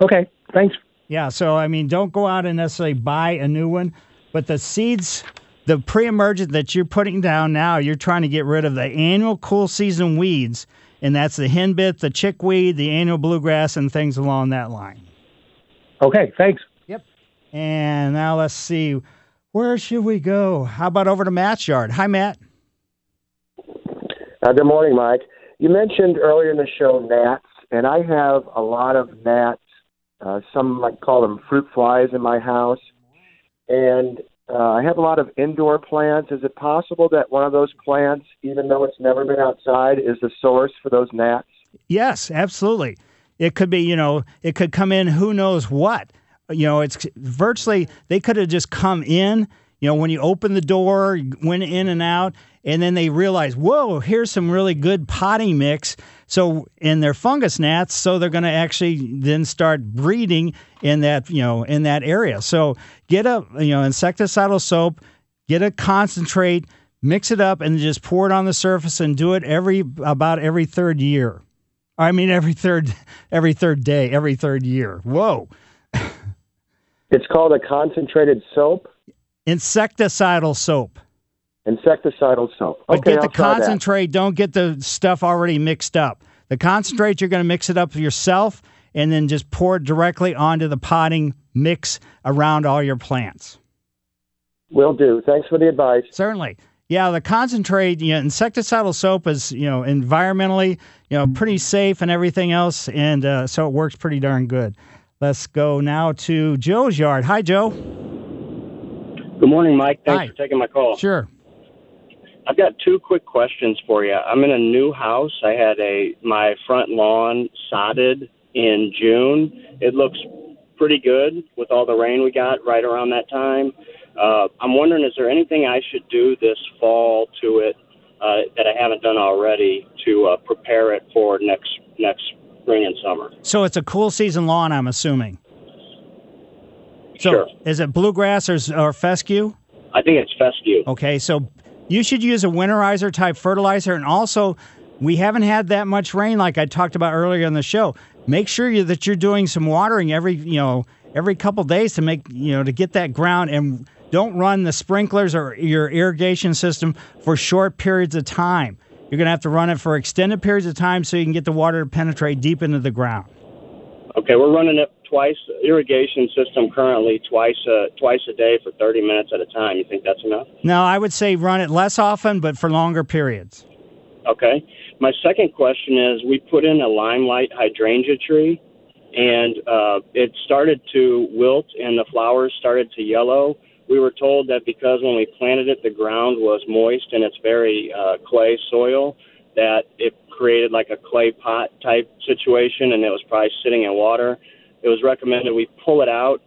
Okay. Thanks. Yeah. So I mean, don't go out and necessarily buy a new one, but the seeds. The pre-emergent that you're putting down now, you're trying to get rid of the annual cool season weeds, and that's the henbit, the chickweed, the annual bluegrass, and things along that line. Okay. Thanks. Yep. And now let's see, where should we go? How about over to Matt's yard? Hi, Matt. Uh, good morning, Mike. You mentioned earlier in the show gnats, and I have a lot of gnats. Uh, some might call them fruit flies in my house, and uh, I have a lot of indoor plants. Is it possible that one of those plants, even though it's never been outside, is the source for those gnats? Yes, absolutely. It could be, you know, it could come in who knows what. You know, it's virtually, they could have just come in, you know, when you open the door, went in and out, and then they realize, whoa, here's some really good potting mix. So, in their fungus gnats, so they're going to actually then start breeding in that, you know, in that area. So, get a, you know, insecticidal soap, get a concentrate, mix it up, and just pour it on the surface and do it every, about every third year I mean every third every third day, every third year. Whoa. It's called a concentrated soap. Insecticidal soap. Insecticidal soap. But Okay, get the I'll concentrate, don't get the stuff already mixed up. The concentrate you're going to mix it up yourself and then just pour it directly onto the potting mix around all your plants. Will do. Thanks for the advice. Certainly. Yeah, the concentrate, you know, insecticidal soap is, you know, environmentally, you know, pretty safe and everything else, and uh, so it works pretty darn good. Let's go now to Joe's yard. Hi, Joe. Good morning, Mike. Thanks Hi. for taking my call. Sure. I've got two quick questions for you. I'm in a new house. I had a my front lawn sodded in June. It looks pretty good with all the rain we got right around that time. Uh, I'm wondering, is there anything I should do this fall to it uh, that I haven't done already to uh, prepare it for next next spring and summer? So it's a cool season lawn, I'm assuming. So Sure. is it bluegrass or, or fescue? I think it's fescue. Okay, so you should use a winterizer type fertilizer, and also we haven't had that much rain like I talked about earlier in the show. Make sure you, that you're doing some watering every you know every couple days to make you know to get that ground and don't run the sprinklers or your irrigation system for short periods of time. You're going to have to run it for extended periods of time so you can get the water to penetrate deep into the ground. Okay, we're running it twice irrigation system currently twice uh, twice a day for 30 minutes at a time. You think that's enough? No, I would say run it less often, but for longer periods. Okay. My second question is we put in a limelight hydrangea tree and uh, it started to wilt and the flowers started to yellow. We were told that because when we planted it, the ground was moist and it's very uh, clay soil, that it created like a clay pot type situation and it was probably sitting in water. It was recommended we pull it out,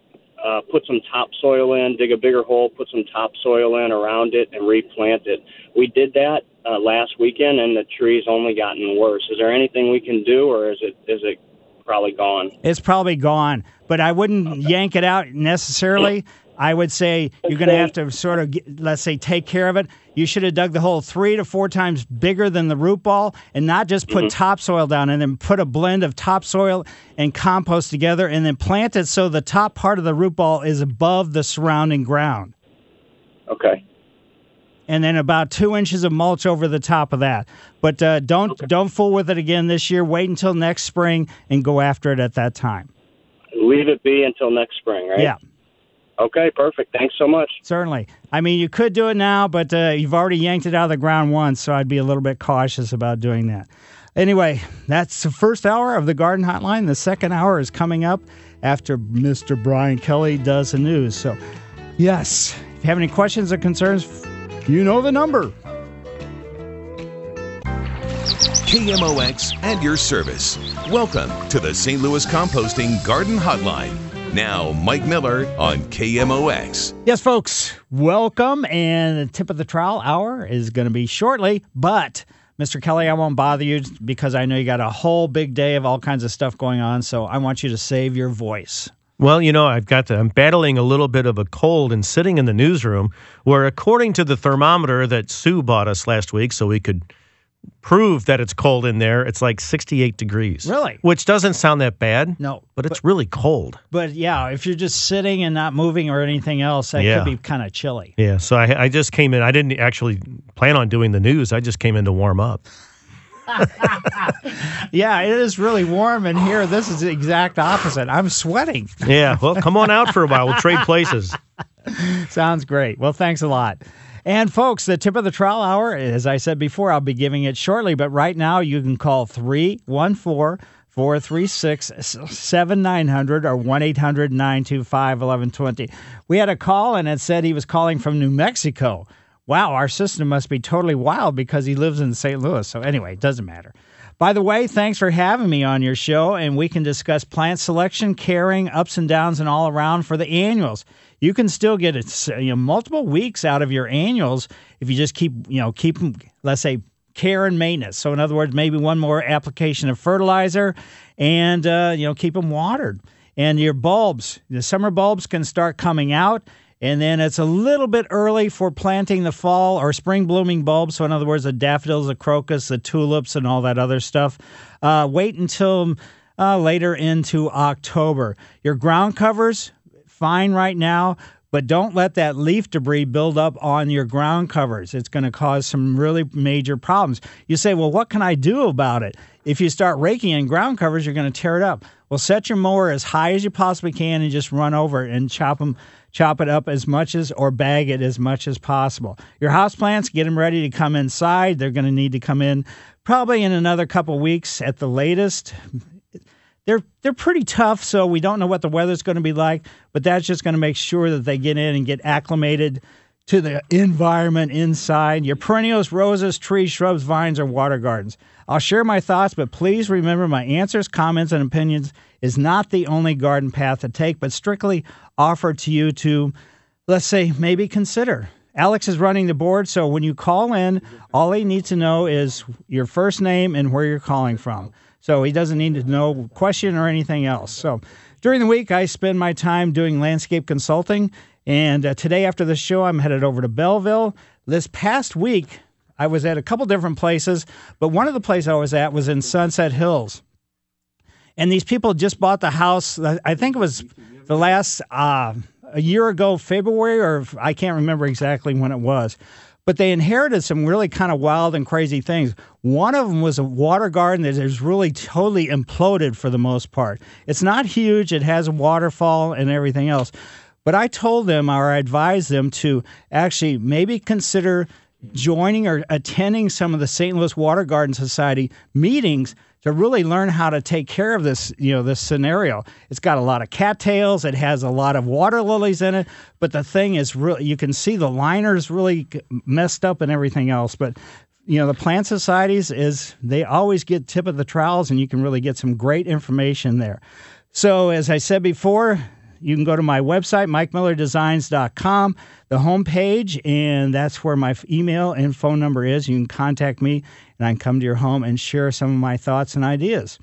uh, put some topsoil in, dig a bigger hole, put some topsoil in around it, and replant it. We did that uh, last weekend, and the tree's only gotten worse. Is there anything we can do, or is it is it probably gone? It's probably gone, but I wouldn't yank it out necessarily. I would say you're going to have to sort of, let's say, take care of it. You should have dug the hole three to four times bigger than the root ball and not just put topsoil down and then put a blend of topsoil and compost together and then plant it so the top part of the root ball is above the surrounding ground. Okay. And then about two inches of mulch over the top of that. But uh, don't don't fool with it again this year. Wait until next spring and go after it at that time. Leave it be until next spring, right? Yeah. Okay, perfect. Thanks so much. Certainly. I mean, you could do it now, but uh, you've already yanked it out of the ground once, so I'd be a little bit cautious about doing that. Anyway, that's the first hour of the Garden Hotline. The second hour is coming up after Mr. Brian Kelly does the news. So, yes, if you have any questions or concerns, you know the number. KMOX and your service. Welcome to the St. Louis Composting Garden Hotline. Now, Mike Miller on KMOX. Yes, folks, welcome. And the tip of the trowel hour is going to be shortly. But, Mr. Kelly, I won't bother you because I know you got a whole big day of all kinds of stuff going on. So I want you to save your voice. Well, you know, I've got to, I'm battling a little bit of a cold and sitting in the newsroom where, according to the thermometer that Sue bought us last week, so we could prove that it's cold in there, it's like 68 degrees. Really? Which doesn't sound that bad. No. But it's really cold. But yeah, if you're just sitting and not moving or anything else, that Yeah. could be kind of chilly. Yeah. So I, I just came in. I didn't actually plan on doing the news. I just came in to warm up. Yeah, it is really warm in here. This is the exact opposite. I'm sweating. Yeah. Well, come on out for a while. We'll trade places. Sounds great. Well, thanks a lot. And folks, the tip of the trowel hour, as I said before, I'll be giving it shortly, but right now you can call 314 436 7900 or 1 800 925 1120. We had a call and it said he was calling from New Mexico. Wow, our system must be totally wild because he lives in St. Louis. So, anyway, it doesn't matter. By the way, thanks for having me on your show, and we can discuss plant selection, caring, ups and downs, and all around for the annuals. You can still get you know, multiple weeks out of your annuals if you just keep, you know, keep, them, let's say, care and maintenance. So, in other words, maybe one more application of fertilizer, and uh, you know, keep them watered. And your bulbs, the summer bulbs can start coming out. And then it's a little bit early for planting the fall or spring blooming bulbs. So, in other words, the daffodils, the crocus, the tulips, and all that other stuff. Uh, wait until uh, later into October. Your ground covers, fine right now, but don't let that leaf debris build up on your ground covers. It's going to cause some really major problems. You say, well, what can I do about it? If you start raking in ground covers, you're going to tear it up. Well, set your mower as high as you possibly can and just run over and chop them chop it up as much as or bag it as much as possible. Your house plants, get them ready to come inside. They're going to need to come in probably in another couple weeks at the latest. They're they're pretty tough, so we don't know what the weather's going to be like, but that's just going to make sure that they get in and get acclimated to the environment inside. Your perennials, roses, trees, shrubs, vines, or water gardens. I'll share my thoughts, but please remember my answers, comments, and opinions is not the only garden path to take, but strictly offered to you to, let's say, maybe consider. Alex is running the board, so when you call in, all he needs to know is your first name and where you're calling from. So he doesn't need to know question or anything else. So during the week, I spend my time doing landscape consulting. And uh, today, after the show, I'm headed over to Belleville. This past week, I was at a couple different places, but one of the places I was at was in Sunset Hills. And these people just bought the house, I think it was the last, uh, a year ago, February, or I can't remember exactly when it was. But they inherited some really kind of wild and crazy things. One of them was a water garden that has really totally imploded for the most part. It's not huge, it has a waterfall and everything else. But I told them or I advised them to actually maybe consider joining or attending some of the St. Louis Water Garden Society meetings to really learn how to take care of this, you know, this scenario. It's got a lot of cattails, it has a lot of water lilies in it, but the thing is really you can see the liners really messed up and everything else, but you know, the plant societies is they always get tip of the trowels and you can really get some great information there. So as I said before, you can go to my website, mikemillerdesigns.com, the homepage, and that's where my email and phone number is. You can contact me, and I can come to your home and share some of my thoughts and ideas.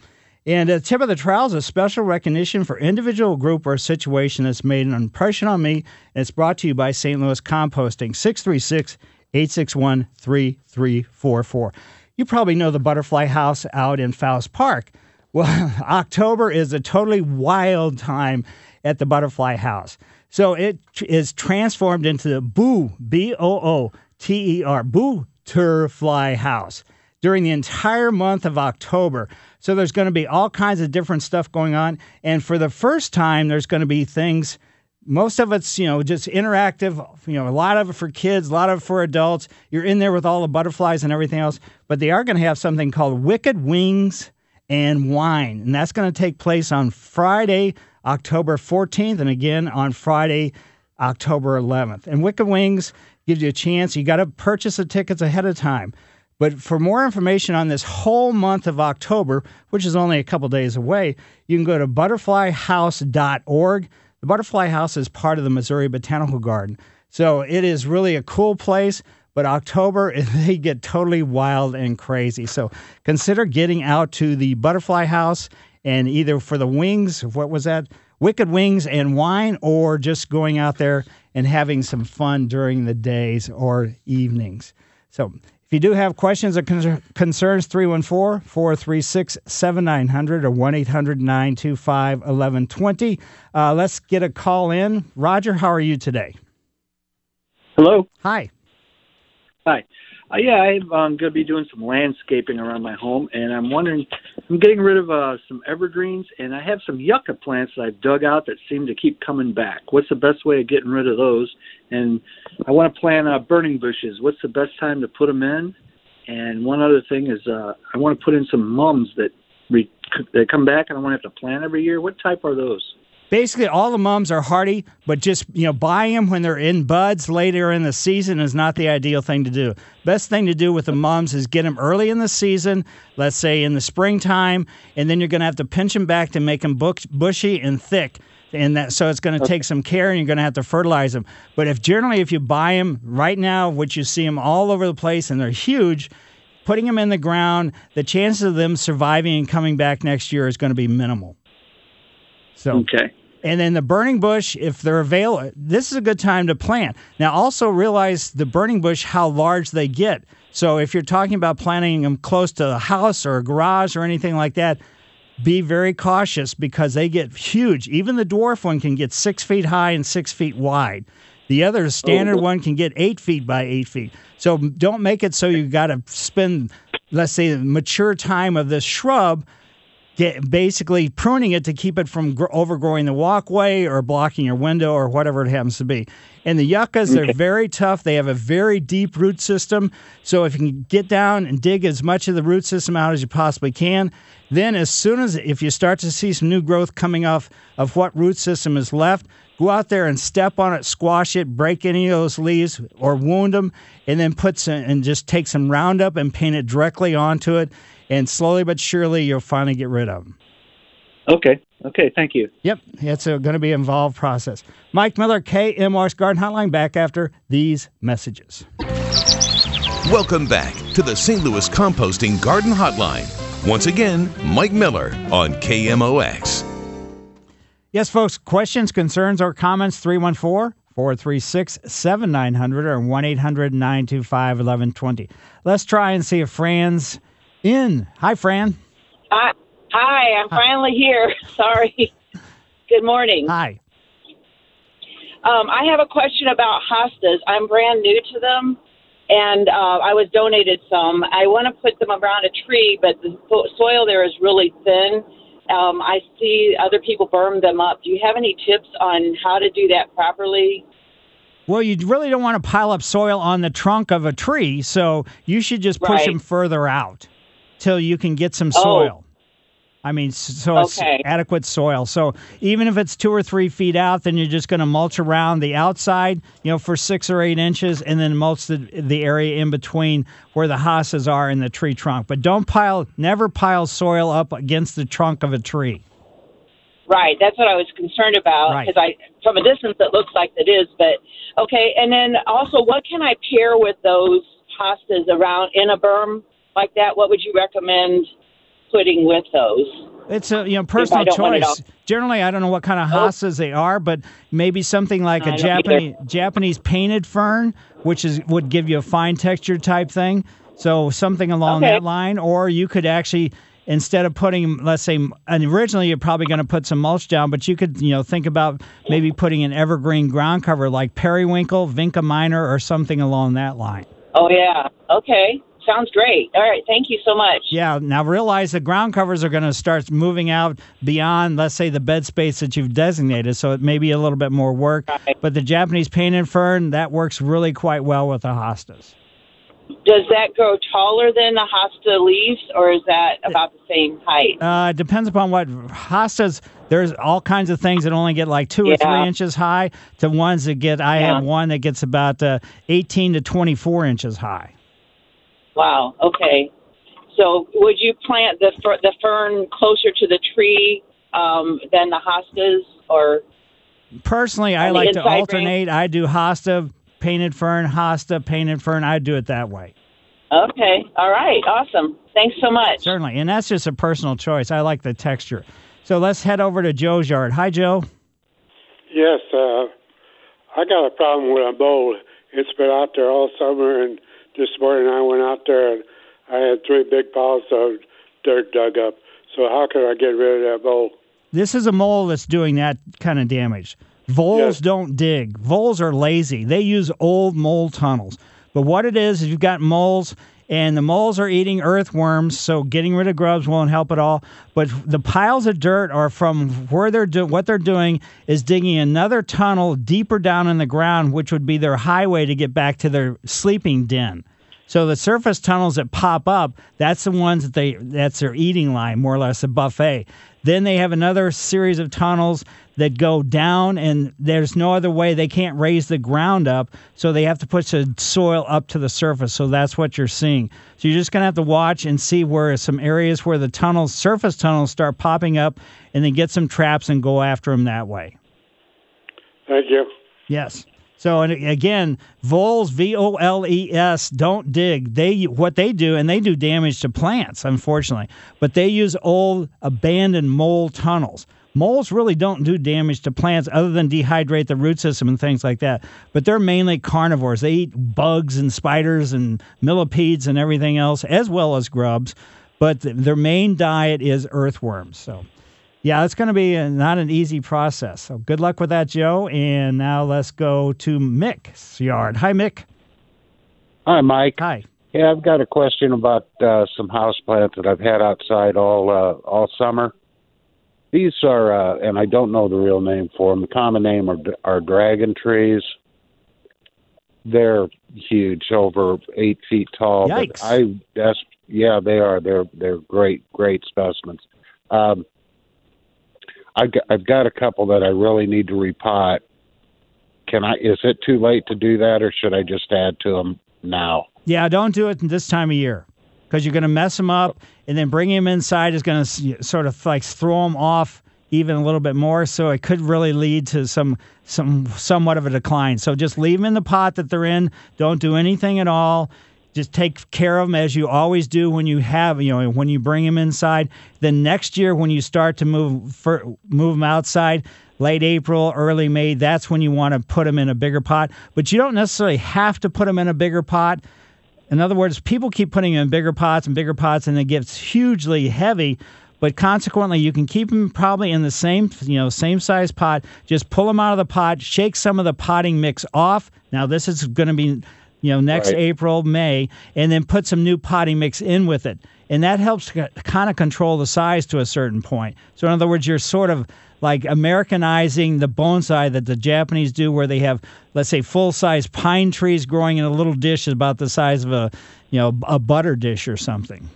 And a tip of the trowel is a special recognition for individual, group, or situation that's made an impression on me. And it's brought to you by St. Louis Composting, 636 861 3344. You probably know the Butterfly House out in Faust Park. Well, October is a totally wild time at the Butterfly House. So it is transformed into the Boo, B O O T E R, Booterfly House during the entire month of October. So there's going to be all kinds of different stuff going on. And for the first time, there's going to be things. Most of it's, you know, just interactive, you know, a lot of it for kids, a lot of it for adults. You're in there with all the butterflies and everything else. But they are going to have something called Wicked Wings and Wine. And that's going to take place on Friday, October 14th, and again on Friday, October 11th. And Wicked Wings gives you a chance. You got to purchase the tickets ahead of time. But for more information on this whole month of October, which is only a couple days away, you can go to butterflyhouse.org. The Butterfly House is part of the Missouri Botanical Garden. So it is really a cool place, but October, they get totally wild and crazy. So consider getting out to the Butterfly House and either for the wings, what was that? Wicked wings and wine, or just going out there and having some fun during the days or evenings. So if you do have questions or con- concerns, 314 436 7900 or 1 800 925 1120. Uh, let's get a call in. Roger, how are you today? Hello. Hi. Hi. Uh, yeah, I'm um, going to be doing some landscaping around my home, and I'm wondering, I'm getting rid of uh, some evergreens, and I have some yucca plants that I've dug out that seem to keep coming back. What's the best way of getting rid of those? And I want to plant uh, burning bushes. What's the best time to put them in? And one other thing is, uh, I want to put in some mums that re- that come back, and I want to have to plant every year. What type are those? Basically all the mums are hardy, but just you know buy them when they're in buds later in the season is not the ideal thing to do. Best thing to do with the mums is get them early in the season, let's say in the springtime, and then you're going to have to pinch them back to make them bushy and thick. And that so it's going to take some care, and you're going to have to fertilize them. But if generally if you buy them right now, which you see them all over the place and they're huge, putting them in the ground, the chances of them surviving and coming back next year is going to be minimal. So okay. And then the burning bush, if they're available, this is a good time to plant. Now, also realize the burning bush, how large they get. So if you're talking about planting them close to a house or a garage or anything like that, be very cautious because they get huge. Even the dwarf one can get six feet high and six feet wide. The other oh, standard Oh. one can get eight feet by eight feet. So don't make it so you've got to spend, let's say, the mature time of this shrub get, basically pruning it to keep it from gr- overgrowing the walkway or blocking your window or whatever it happens to be. And the yuccas, they're very tough. They have a very deep root system. So if you can get down and dig as much of the root system out as you possibly can, then as soon as if you start to see some new growth coming off of what root system is left, go out there and step on it, squash it, break any of those leaves or wound them, and then put some and just take some Roundup and paint it directly onto it, and slowly but surely you'll finally get rid of them. Okay. Okay. Thank you. Yep, it's going to be an involved process. Mike Miller, KMOX's Garden Hotline, back after these messages. Welcome back to the St. Louis Composting Garden Hotline. Once again, Mike Miller on KMOX. Yes, folks, questions, concerns, or comments 314 436 7900 or 1 800 925 1120. Let's try and see if Fran's in. Hi, Fran. Hi, hi, I'm finally here. Sorry. Good morning. Hi. Um, I have a question about hostas. I'm brand new to them, and uh, I was donated some. I want to put them around a tree, but the soil there is really thin. Um, I see other people burn them up. Do you have any tips on how to do that properly? Well, you really don't want to pile up soil on the trunk of a tree, so you should just push Right. them further out till you can get some Oh. soil. I mean, so it's Okay. adequate soil. So even if it's two or three feet out, then you're just going to mulch around the outside, you know, for six or eight inches, and then mulch the, the area in between where the hostas are in the tree trunk. But don't pile, never pile soil up against the trunk of a tree. Right, that's what I was concerned about Right. because I, from a distance, it looks like it is. But okay, and then also, what can I pair with those hostas around in a berm like that? What would you recommend putting with those? It's a you know personal don't want it choice. Generally, I don't know what kind of oh. hostas they are, but maybe something like I a Japanese Japanese painted fern, which is would give you a fine texture type thing. So something along Okay. that line, or you could actually instead of putting, let's say, and originally you're probably going to put some mulch down, but you could you know think about maybe putting an evergreen ground cover like periwinkle, vinca minor, or something along that line. Oh yeah, okay, sounds great. All right, thank you so much. Yeah. Now realize the ground covers are going to start moving out beyond, let's say, the bed space that you've designated. So it may be a little bit more work. But the Japanese painted fern that works really quite well with the hostas. Does that grow taller than the hosta leaves, or is that about the same height? Uh, it depends upon what hostas. There's all kinds of things that only get like two or three inches high to ones that get. I Yeah. have one that gets about uh, 18 to 24 inches high. Wow. Okay. So, would you plant the fer- the fern closer to the tree um, than the hostas, or Personally, I like to inside ring? alternate. I do hosta, painted fern, hosta, painted fern. I do it that way. Okay. All right. Awesome. Thanks so much. Certainly. And that's just a personal choice. I like the texture. So let's head over to Joe's yard. Hi, Joe. Yes, uh, I got a problem with a vole. It's been out there all summer, and this morning I went out there and I had three big piles of dirt dug up. So how can I get rid of that mole? This is a mole that's doing that kind of damage. Voles don't dig. Voles are lazy. They use old mole tunnels. But what it is is you've got moles and the moles are eating earthworms, so getting rid of grubs won't help at all. But the piles of dirt are from where they're do- what they're doing is digging another tunnel deeper down in the ground, which would be their highway to get back to their sleeping den. So the surface tunnels that pop up, that's the ones that they that's their eating line, more or less a buffet. Then they have another series of tunnels that go down and there's no other way they can't raise the ground up, so they have to push the soil up to the surface. So that's what you're seeing. So you're just going to have to watch and see where some areas where the tunnels, surface tunnels start popping up and then get some traps and go after them that way. Thank you. Yes. So and again, voles, V O L E S, don't dig. They what they do, and they do damage to plants, unfortunately. But they use old abandoned mole tunnels. Moles really don't do damage to plants other than dehydrate the root system and things like that. But they're mainly carnivores. They eat bugs and spiders and millipedes and everything else, as well as grubs. But their main diet is earthworms. So, yeah, it's going to be a, not an easy process. So, good luck with that, Joe. And now let's go to Mick's yard. Hi, Mick. Hi, Mike. Hi. Yeah, I've got a question about uh, some house plants that I've had outside all uh, all summer. These are, uh, and I don't know the real name for them. The common name are are dragon trees. They're huge, over eight feet tall. Yikes. I, that's yeah, they are. They're they're great, great specimens. Um, I I've got a couple that I really need to repot. Can I? Is it too late to do that, or should I just add to them now? Yeah, don't do it this time of year because you're going to mess them up, and then bringing them inside is going to sort of like throw them off even a little bit more. So it could really lead to some some somewhat of a decline. So just leave them in the pot that they're in. Don't do anything at all. Just take care of them as you always do when you have you know when you bring them inside. Then next year when you start to move for, move them outside. Late April, early May, that's when you want to put them in a bigger pot. But you don't necessarily have to put them in a bigger pot. In other words, people keep putting them in bigger pots and bigger pots, and it gets hugely heavy. But consequently, you can keep them probably in the same, you know, same size pot. Just pull them out of the pot, shake some of the potting mix off. Now this is going to be, you know, next Right. April, May, and then put some new potting mix in with it, and that helps kind of control the size to a certain point. So in other words, you're sort of like Americanizing the bonsai that the Japanese do, where they have, let's say, full-size pine trees growing in a little dish about the size of a, you know, a butter dish or something.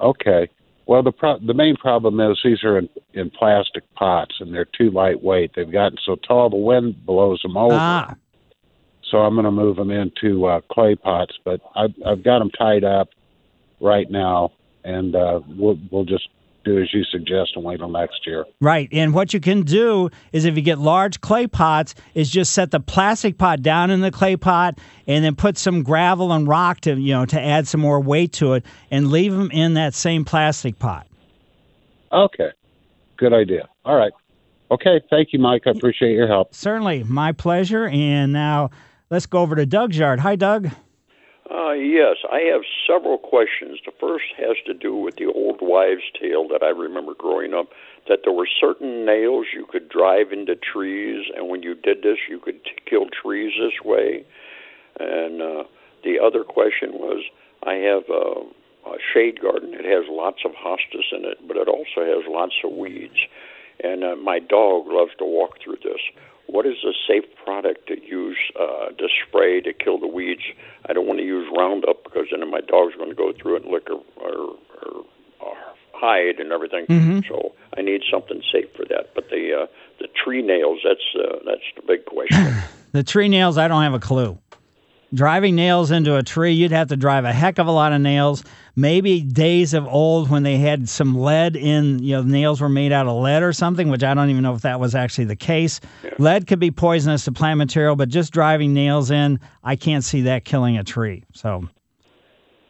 Okay. Well, the pro- the main problem is these are in, in plastic pots and they're too lightweight. They've gotten so tall the wind blows them over. Ah, So I'm going to move them into uh, clay pots, but I've I've got them tied up right now, and uh, we'll we'll just do as you suggest and wait till next year. Right. And what you can do is if you get large clay pots, is just set the plastic pot down in the clay pot and then put some gravel and rock to, you know, to add some more weight to it and leave them in that same plastic pot. Okay. Good idea. All right. Okay. Thank you, Mike. I appreciate your help. Certainly, my pleasure. And now let's go over to Doug's yard. Hi, Doug. Uh, yes, I have several questions. The first has to do with the old wives' tale that I remember growing up that there were certain nails you could drive into trees, and when you did this, you could t- kill trees this way. And uh, the other question was I have a, a shade garden. It has lots of hostas in it, but it also has lots of weeds. And uh, my dog loves to walk through this. What is a safe product to use uh, to spray to kill the weeds? I don't want to use Roundup because then my dog's going to go through it and lick or, her, her, her hide and everything. Mhm. So I need something safe for that. But the uh, the tree nails that's uh, that's the big question. The tree nails, I don't have a clue. Driving nails into a tree, you'd have to drive a heck of a lot of nails. Maybe days of old when they had some lead in, you know, nails were made out of lead or something, which I don't even know if that was actually the case. Lead could be poisonous to plant material, but just driving nails in, I can't see that killing a tree. So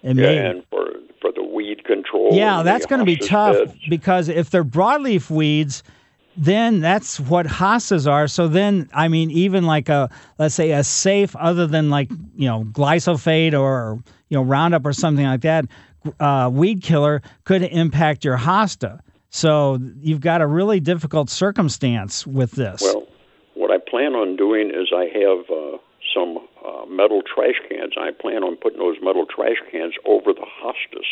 it yeah, may, and for for the weed control. yeah, that's going to be tough beds. because if they're broadleaf weeds, then that's what hostas are. So then, I mean, even like a let's say a safe other than like you know glyphosate or you know Roundup or something like that, uh, weed killer could impact your hosta. So you've got a really difficult circumstance with this. Well, what I plan on doing is I have uh, some uh, metal trash cans. I plan on putting those metal trash cans over the hostas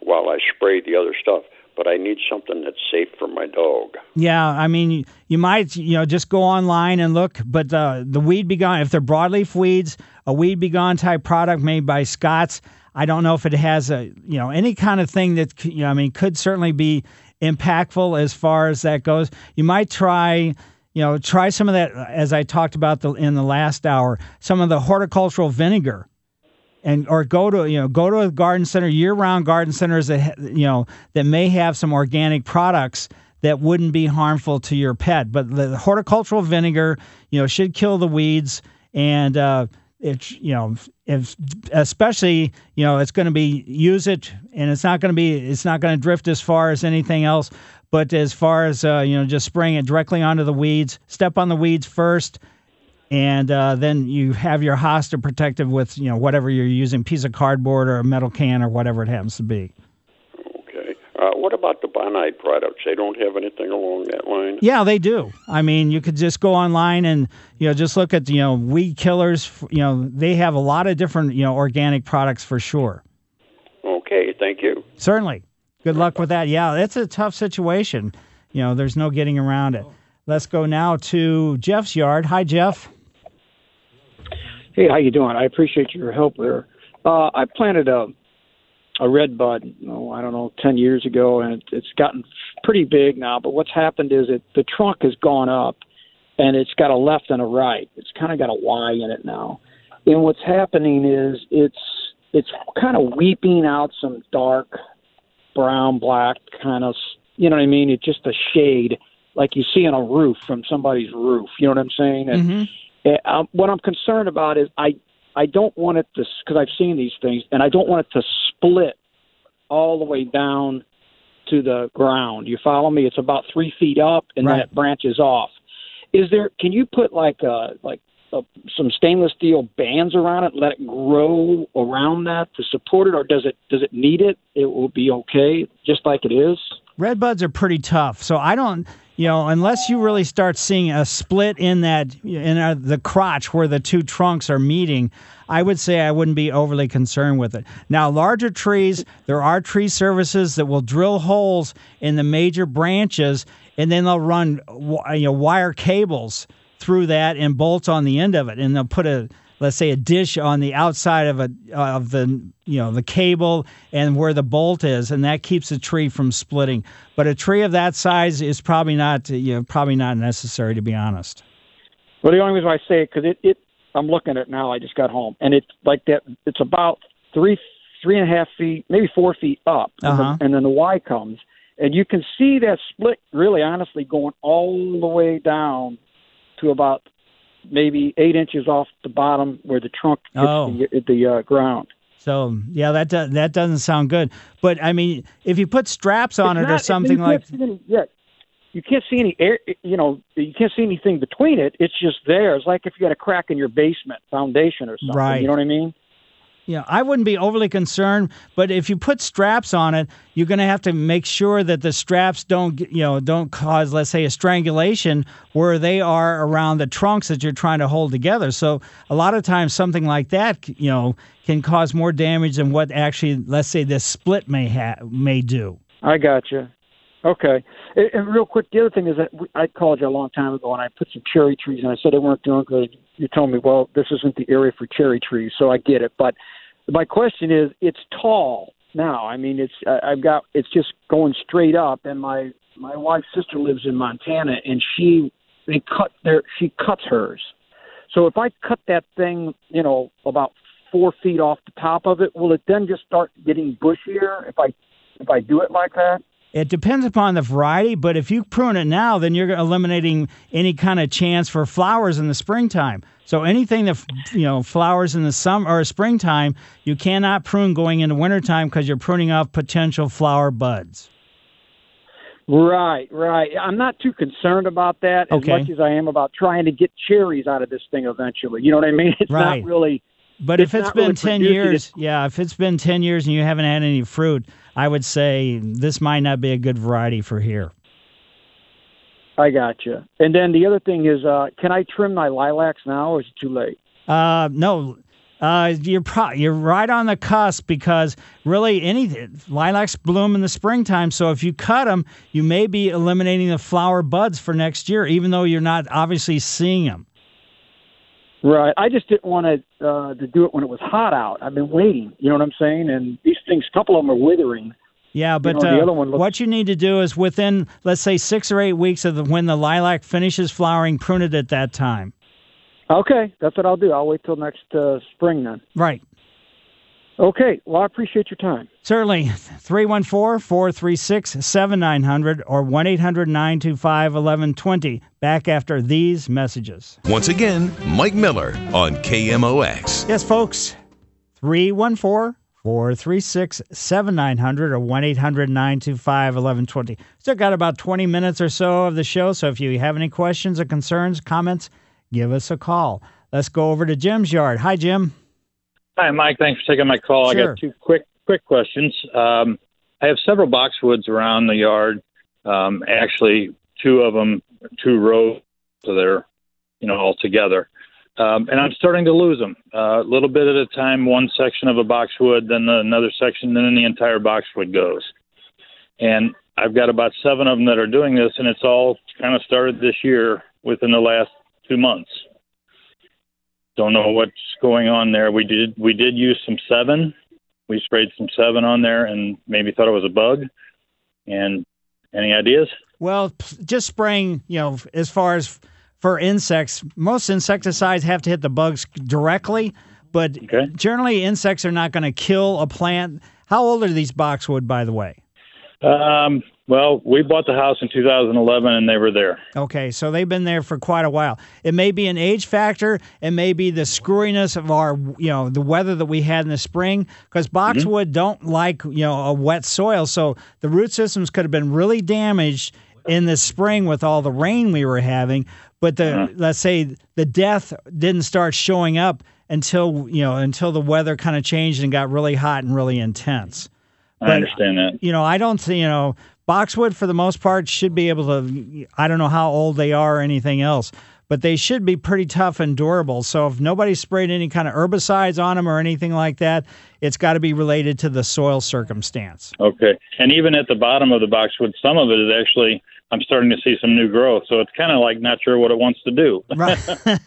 while I spray the other stuff. But I need something that's safe for my dog. Yeah, I mean, you might, you know, just go online and look, but uh, the Weed Be Gone, if they're broadleaf weeds, a Weed Be Gone type product made by Scott's, I don't know if it has a, you know, any kind of thing that, you know, I mean, could certainly be impactful as far as that goes. You might try, you know, try some of that, as I talked about the, in the last hour, some of the horticultural vinegar and or go to you know go to a garden center year-round garden centers that you know that may have some organic products that wouldn't be harmful to your pet. But the horticultural vinegar you know should kill the weeds. And uh it you know if especially you know it's going to be use it and it's not going to be it's not going to drift as far as anything else. But as far as uh, you know just spraying it directly onto the weeds step on the weeds first and uh, then you have your hosta protected with you know whatever you're using piece of cardboard or a metal can or whatever it happens to be Okay. Uh, what about the Bonide products? They don't have anything along that line. Yeah, they do. I mean, you could just go online and you know just look at you know weed killers. You know, they have a lot of different you know organic products for sure. Okay. Thank you. Certainly. Good luck with that. Yeah, it's a tough situation. You know, there's no getting around it. Let's go now to Jeff's yard. Hi, Jeff. Hey, how you doing? I appreciate your help there. Uh, I planted a a red bud, oh, I don't know, ten years ago, and it, it's gotten pretty big now. But what's happened is it the trunk has gone up, and it's got a left and a right. It's kind of got a Y in it now. And what's happening is it's it's kind of weeping out some dark brown, black kind of, you know what I mean? It's just a shade like you see on a roof from somebody's roof. You know what I'm saying? And uh, um, what I'm concerned about is I I don't want it to because I've seen these things, and I don't want it to split all the way down to the ground. You follow me? It's about three feet up, and then it branches off. Is there? Can you put like uh like uh, some stainless steel bands around it, let it grow around that to support it, or does it does it need it? It will be okay, just like it is. Red buds are pretty tough, so I don't, you know, unless you really start seeing a split in that in uh the crotch where the two trunks are meeting, I would say I wouldn't be overly concerned with it. Now, larger trees, there are tree services that will drill holes in the major branches, and then they'll run, you know, wire cables through that and bolts on the end of it, and they'll put a let's say a dish on the outside of a of the you know the cable and where the bolt is and that keeps the tree from splitting but a tree of that size is probably not you know probably not necessary to be honest Well, the only reason why I say it because it, it I'm looking at it now. I just got home, and it's like that. It's about three three and a half feet, maybe four feet up, Uh-huh. then, and then the Y comes, and you can see that split. Really, honestly, going all the way down to about maybe eight inches off the bottom where the trunk hits Oh. the, the uh, ground. so yeah that do, that doesn't sound good but i mean if you put straps on It's it not- or something like can't any, yeah, you can't see any air. You know, you can't see anything between it. It's just there. It's like if you had a crack in your basement foundation or something. Right. You know what I mean? Yeah, I wouldn't be overly concerned, but if you put straps on it, you're going to have to make sure that the straps don't, you know, don't cause, let's say, a strangulation where they are around the trunks that you're trying to hold together. So a lot of times, something like that, you know, can cause more damage than what actually, let's say, this split may ha- may do. I got you. Okay. And, and real quick, the other thing is that I called you a long time ago, and I put some cherry trees, and I said they weren't doing good. You told me, well, this isn't the area for cherry trees, so I get it. But my question is, it's tall now. I mean, it's I've got it's just going straight up, and my my wife's sister lives in Montana, and she they cut their she cuts hers. So if I cut that thing, you know, about four feet off the top of it, will it then just start getting bushier if I if I do it like that? It depends upon the variety, but if you prune it now, then you're eliminating any kind of chance for flowers in the springtime. So anything that you know flowers in the summer or springtime, you cannot prune going into wintertime because you're pruning off potential flower buds. Right, right. I'm not too concerned about that Okay. as much as I am about trying to get cherries out of this thing eventually. You know what I mean? It's Right. not really. But if it's been really 10 producing years, yeah, if it's been 10 years and you haven't had any fruit, I would say this might not be a good variety for here. I got you. And then the other thing is, uh, can I trim my lilacs now, or is it too late? Uh, no, uh, you're pro- you're right on the cusp because really any lilacs bloom in the springtime. So if you cut them, you may be eliminating the flower buds for next year, even though you're not obviously seeing them. Right. I just didn't want to uh, to do it when it was hot out. I've been waiting. You know what I'm saying? And these things, a couple of them are withering. Yeah, but know, the uh, other one looks- what you need to do is within, let's say, six or eight weeks of the, when the lilac finishes flowering, prune it at that time. Okay, that's what I'll do. I'll wait till next uh, spring then. Right. Okay. Well, I appreciate your time. Certainly. 314 436 7900 or 1 800 925 1120. Back after these messages. Once again, Mike Miller on KMOX. Yes, folks. 314 436 7900 or 1 800 925 1120. Still got about 20 minutes or so of the show, so if you have any questions or concerns, comments, give us a call. Let's go over to Jim's yard. Hi, Jim. Hi, Mike. Thanks for taking my call. I got two quick quick questions. Um, I have several boxwoods around the yard. Um, actually, two of them, two rows, so they're you know all together. Um, and I'm starting to lose them uh, a little bit at a time. One section of a boxwood, then another section, then the entire boxwood goes. And I've got about seven of them that are doing this, and it's all kind of started this year within the last two months. Don't know what's going on there. We did we did use some Sevin. We sprayed some Sevin on there, and maybe thought it was a bug. And any ideas? Well, p- just spraying, you know, as far as for insects, most insecticides have to hit the bugs directly, but generally insects are not going to kill a plant. How old are these boxwood, by the way? Um, well, we bought the house in 2011, and they were there. Okay, so they've been there for quite a while. It may be an age factor. It may be the screwiness of our, you know, the weather that we had in the spring. Because mm-hmm. boxwood don't like, you know, a wet soil. So the root systems could have been really damaged in the spring with all the rain we were having. But the uh-huh. let's say the death didn't start showing up until you know until the weather kind of changed and got really hot and really intense. I understand that. You know, I don't see, you know, boxwood for the most part should be able to, I don't know how old they are or anything else, but they should be pretty tough and durable. So if nobody sprayed any kind of herbicides on them or anything like that, it's got to be related to the soil circumstance. Okay. And even at the bottom of the boxwood, some of it is actually I'm starting to see some new growth. So it's kind of like not sure what it wants to do. Right.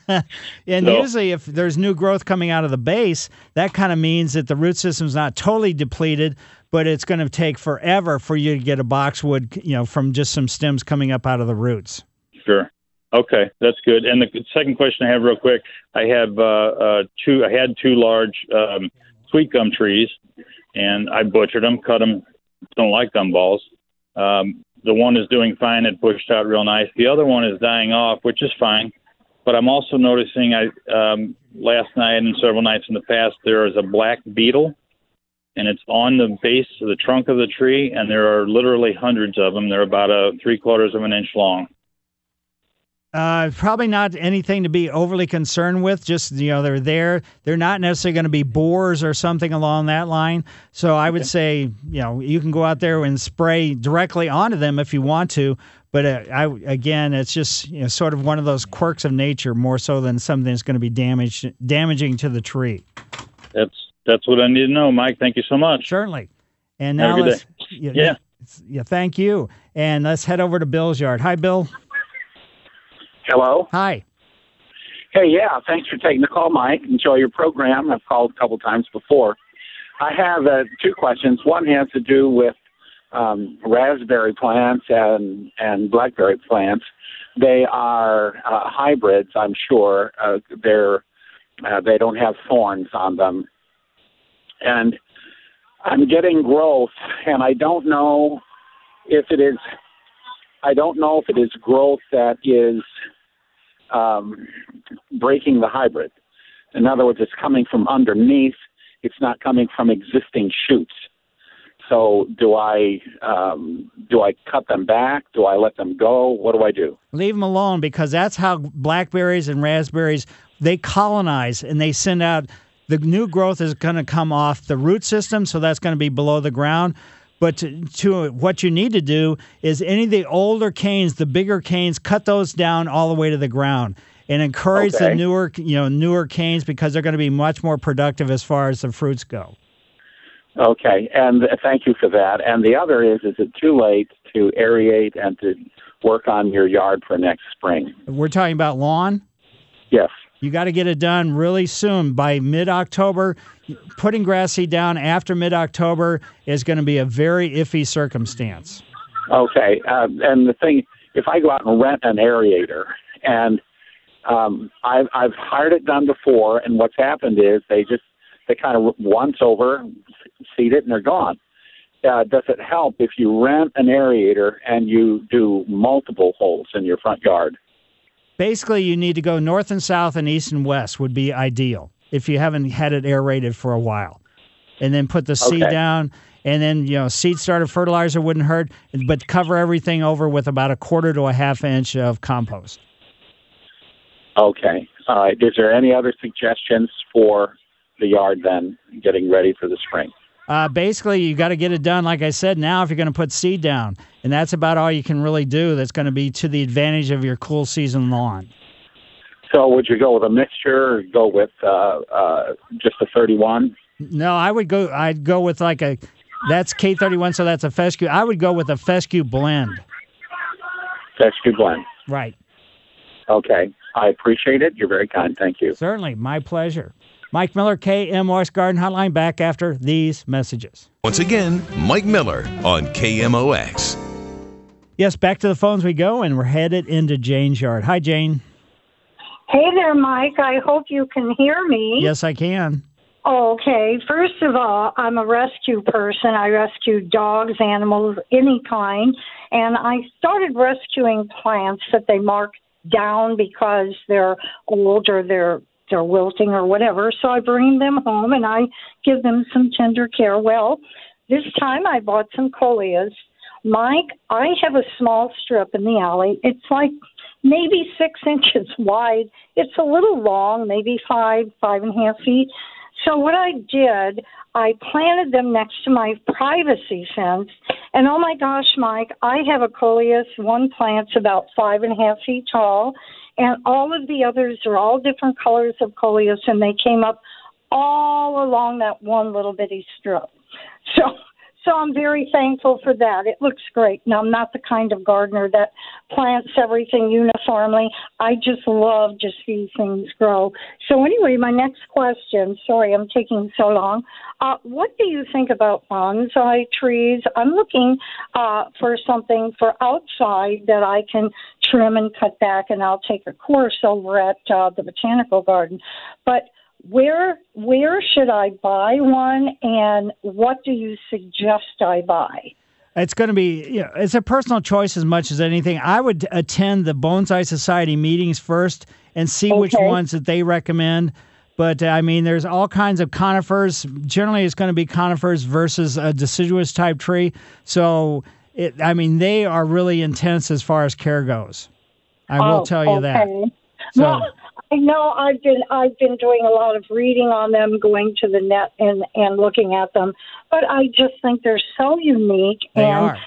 and So- usually, if there's new growth coming out of the base, that kind of means that the root system's not totally depleted, but it's going to take forever for you to get a boxwood, you know, from just some stems coming up out of the roots. Sure. Okay, that's good. And the second question I have, real quick, I have uh, uh, two. I had two large um, sweet gum trees, and I butchered them, cut them. Don't like gumballs. Um, the one is doing fine; it pushed out real nice. The other one is dying off, which is fine. But I'm also noticing, I um, last night and several nights in the past, there is a black beetle, and it's on the base of the trunk of the tree, and there are literally hundreds of them. They're about a three quarters of an inch long. Uh, probably not anything to be overly concerned with. Just you know, they're there. They're not necessarily going to be borers or something along that line. So I would say, you know, you can go out there and spray directly onto them if you want to. But uh, I again, it's just you know, sort of one of those quirks of nature, more so than something that's going to be damaged, damaging to the tree. That's that's what I need to know, Mike. Thank you so much. Certainly. And Have now a good let's day. yeah, Yeah. yeah, thank you. And let's head over to Bill's yard. Hi, Bill. Hello. Hi. Hey, yeah, thanks for taking the call, Mike. Enjoy your program. I've called a couple times before. I have uh, two questions. One has to do with um, raspberry plants and and blackberry plants. They are uh, hybrids, I'm sure. Uh, they're uh, they don't have thorns on them, and I'm getting growth, and I don't know if it is. I don't know if it is growth that is um, breaking the hybrid. In other words, it's coming from underneath. It's not coming from existing shoots. So, do I um, do I cut them back? Do I let them go? What do I do? Leave them alone because that's how blackberries and raspberries they colonize and they send out the new growth is going to come off the root system, so that's going to be below the ground. But to, to what you need to do is any of the older canes, the bigger canes, cut those down all the way to the ground and encourage the newer, you know, newer canes because they're going to be much more productive as far as the fruits go. Okay, and thank you for that. And the other is: is it too late to aerate and to work on your yard for next spring? We're talking about lawn. Yes. You got to get it done really soon by mid October. Putting grass seed down after mid October is going to be a very iffy circumstance. Okay, uh, and the thing, if I go out and rent an aerator, and um, I've I've hired it done before, and what's happened is they just they kind of once over, seed it, and they're gone. Uh, does it help if you rent an aerator and you do multiple holes in your front yard? Basically, you need to go north and south and east and west would be ideal. if you haven't had it aerated for a while, and then put the seed Okay. down. And then you know, seed starter fertilizer wouldn't hurt, but cover everything over with about a quarter to a half inch of compost. Okay. All right. Is there any other suggestions for the yard then, getting ready for the spring? Uh, basically, you got to get it done, like I said, now if you're going to put seed down. And that's about all you can really do that's going to be to the advantage of your cool season lawn. So would you go with a mixture or go with uh, uh, just a 31? No, I would go. I'd go with like a. That's K31, so that's a fescue. I would go with a fescue blend. Fescue blend. Right. Okay. I appreciate it. You're very kind. Thank you. Certainly, my pleasure. Mike Miller, KMOX Garden Hotline, back after these messages. Once again, Mike Miller on KMOX. Yes, back to the phones we go, and we're headed into Jane's yard. Hi, Jane. Hey there, Mike. I hope you can hear me. Yes, I can. Okay. First of all, I'm a rescue person. I rescue dogs, animals, any kind. And I started rescuing plants that they mark down because they're old or they're they're wilting or whatever. So I bring them home and I give them some tender care. Well, this time I bought some coleus. Mike, I have a small strip in the alley. It's like maybe six inches wide. It's a little long, maybe five, five and a half feet. So what I did, I planted them next to my privacy fence. And oh my gosh, Mike, I have a coleus. One plant's about five and a half feet tall, and all of the others are all different colors of coleus, and they came up all along that one little bitty strip. So so I'm very thankful for that. It looks great. Now I'm not the kind of gardener that plants everything uniformly. I just love to see things grow. So anyway, my next question. Sorry, I'm taking so long. Uh, what do you think about bonsai trees? I'm looking uh, for something for outside that I can trim and cut back, and I'll take a course over at uh, the botanical garden. But where where should I buy one, and what do you suggest I buy? It's going to be, you know, it's a personal choice as much as anything. I would attend the Bonsai Society meetings first and see which ones that they recommend. But I mean, there's all kinds of conifers. Generally, it's going to be conifers versus a deciduous type tree. So, it, I mean, they are really intense as far as care goes. I will Oh, tell you that. So- well, I know I've been I've been doing a lot of reading on them, going to the net and and looking at them, but I just think they're so unique. They and are.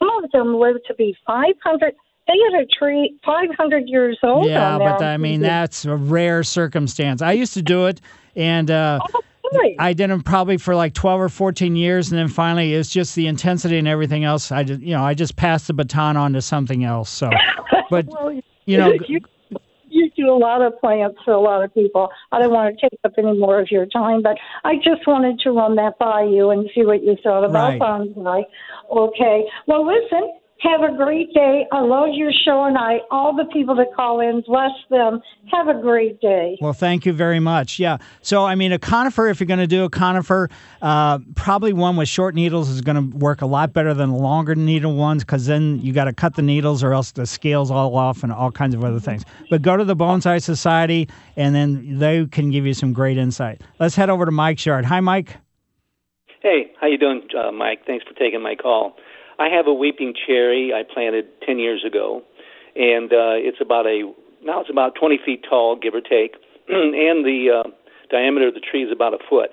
some of them live to be 500. They had a tree 500 years old. Yeah, but. I mean, that's a rare circumstance. I used to do it, and uh, I did them probably for like 12 or 14 years, and then finally it's just the intensity and everything else. I just, you know, I just passed the baton on to something else. So, but well, you know, you do a lot of plants for a lot of people. I don't want to take up any more of your time, but I just wanted to run that by you and see what you thought about Right. bonsai. Okay. Well, listen. Have a great day. I love your show, and I all the people that call in, bless them. Have a great day. Well, thank you very much. Yeah. So, I mean, a conifer, if you're going to do a conifer, uh, probably one with short needles is going to work a lot better than longer needle ones because then you got to cut the needles or else the scales all off and all kinds of other things. But go to the Bonsai Society and then they can give you some great insight. Let's head over to Mike's yard. Hi, Mike. Hey, how you doing, uh, Mike? Thanks for taking my call. I have a weeping cherry I planted ten years ago, and uh, it's about a now it's about twenty feet tall, give or take, and the uh, diameter of the tree is about a foot.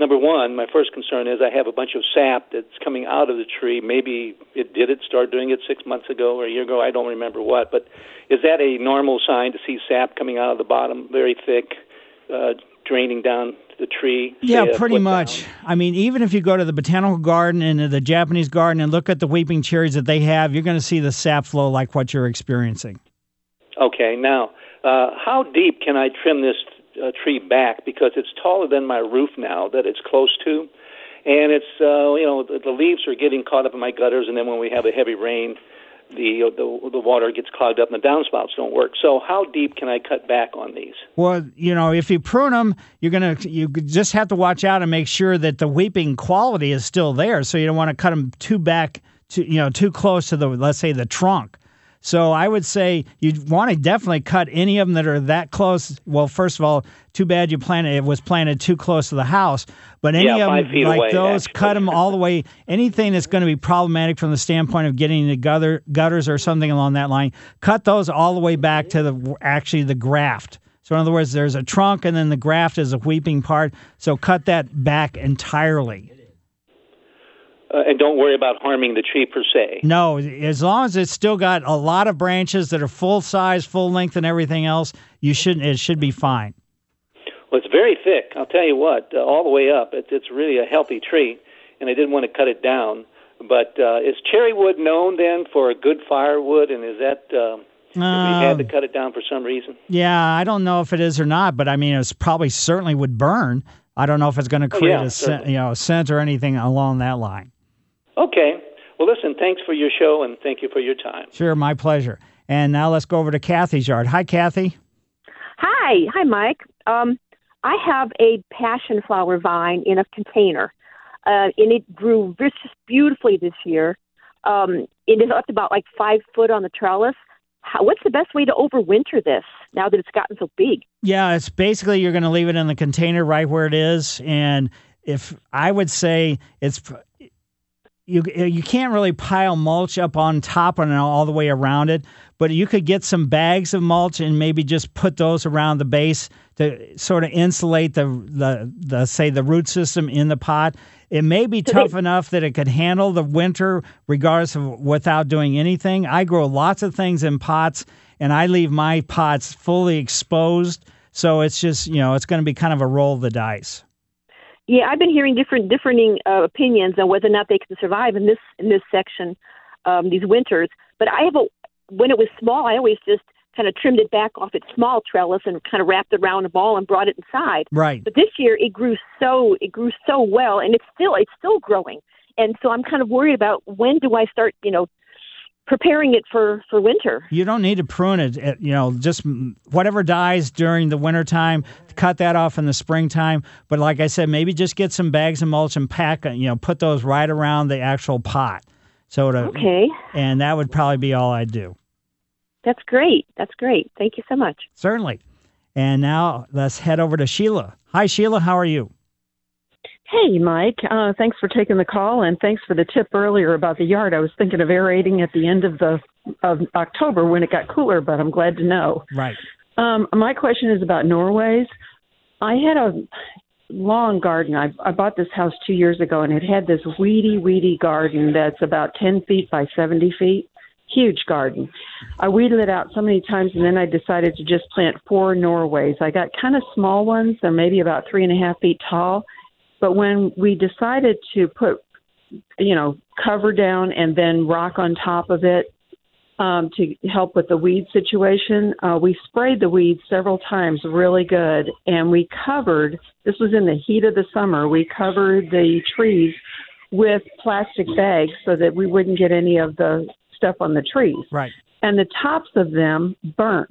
Number one, my first concern is I have a bunch of sap that's coming out of the tree. Maybe it did it start doing it six months ago or a year ago. I don't remember what, but is that a normal sign to see sap coming out of the bottom, very thick, uh, draining down the tree? Yeah, pretty much. I mean, even if you go to the botanical garden and the Japanese garden and look at the weeping cherries that they have, you're going to see the sap flow like what you're experiencing. Okay, now, uh, how deep can I trim this uh, tree back? Because it's taller than my roof now that it's close to. And it's, uh, you know, the, the leaves are getting caught up in my gutters, and then when we have a heavy rain, the, the, the water gets clogged up and the downspouts don't work. So, how deep can I cut back on these? Well, you know, if you prune them, you're gonna you just have to watch out and make sure that the weeping quality is still there. So you don't want to cut them too back, to you know, too close to the let's say the trunk. So I would say you want to definitely cut any of them that are that close. Well, first of all, too bad you planted it was planted too close to the house. But any Yeah, of them like away, those, actually. cut them all the way. Anything that's going to be problematic from the standpoint of getting the gutter, gutters or something along that line, cut those all the way back to the actually the graft. So in other words, there's a trunk and then the graft is a weeping part. So cut that back entirely. Uh, and don't worry about harming the tree per se. No, as long as it's still got a lot of branches that are full size, full length, and everything else, you shouldn't. it should be fine. Well, it's very thick. I'll tell you what, uh, all the way up. It's, it's really a healthy tree, and I didn't want to cut it down. But uh, is cherry wood known then for a good firewood, and is that uh, we had to Um, cut it down for some reason? Yeah, I don't know if it is or not, but I mean, it's probably certainly would burn. I don't know if it's going to Oh, create yeah, a scent, you know a scent or anything along that line. Okay. Well, listen, thanks for your show, and thank you for your time. Sure, my pleasure. And now let's go over to Kathy's yard. Hi, Kathy. Hi, hi, Mike. Um, I have a passion flower vine in a container, uh, and it grew just beautifully this year. Um, it is up to about like five foot on the trellis. How, what's the best way to overwinter this now that it's gotten so big? Yeah, it's basically you're going to leave it in the container right where it is, and if I would say it's you you can't really pile mulch up on top and all the way around it, but you could get some bags of mulch and maybe just put those around the base to sort of insulate the the, the say the root system in the pot. It may be tough enough that it could handle the winter regardless of without doing anything. I grow lots of things in pots and I leave my pots fully exposed, so it's just, you know, it's going to be kind of a roll of the dice. Yeah, I've been hearing different differing uh, opinions on whether or not they can survive in this in this section, um, these winters. But I have a when it was small, I always just kind of trimmed it back off its small trellis and kind of wrapped it around a ball and brought it inside. Right. But this year it grew so it grew so well, and it's still it's still growing. And so I'm kind of worried about when do I start, you know, preparing it for for winter. You don't need to prune it. it you know, just whatever dies during the wintertime, cut that off in the springtime. But like I said, maybe just get some bags of mulch and pack, uh, you know, put those right around the actual pot. So to, Okay. And that would probably be all I'd do. That's great. That's great. Thank you so much. Certainly. And now let's head over to Sheila. Hi, Sheila. How are you? Hey, Mike. Uh, thanks for taking the call, and thanks for the tip earlier about the yard. I was thinking of aerating at the end of the of October when it got cooler, but I'm glad to know. Right. Um, my question is about Norways. I had a long garden. I, I bought this house two years ago, and it had this weedy, weedy garden that's about 10 feet by 70 feet. Huge garden. I weeded it out so many times, and then I decided to just plant four Norways. I got kind of small ones. They're maybe about three and a half feet tall. But when we decided to put, you know, cover down and then rock on top of it, um, to help with the weed situation. Uh, we sprayed the weeds several times really good, and we covered, this was in the heat of the summer, we covered the trees with plastic bags so that we wouldn't get any of the stuff on the trees. Right. And the tops of them burnt.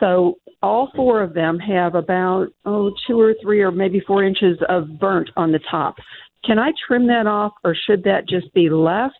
So all four of them have about, oh, two or three or maybe four inches of burnt on the top. Can I trim that off, or should that just be left?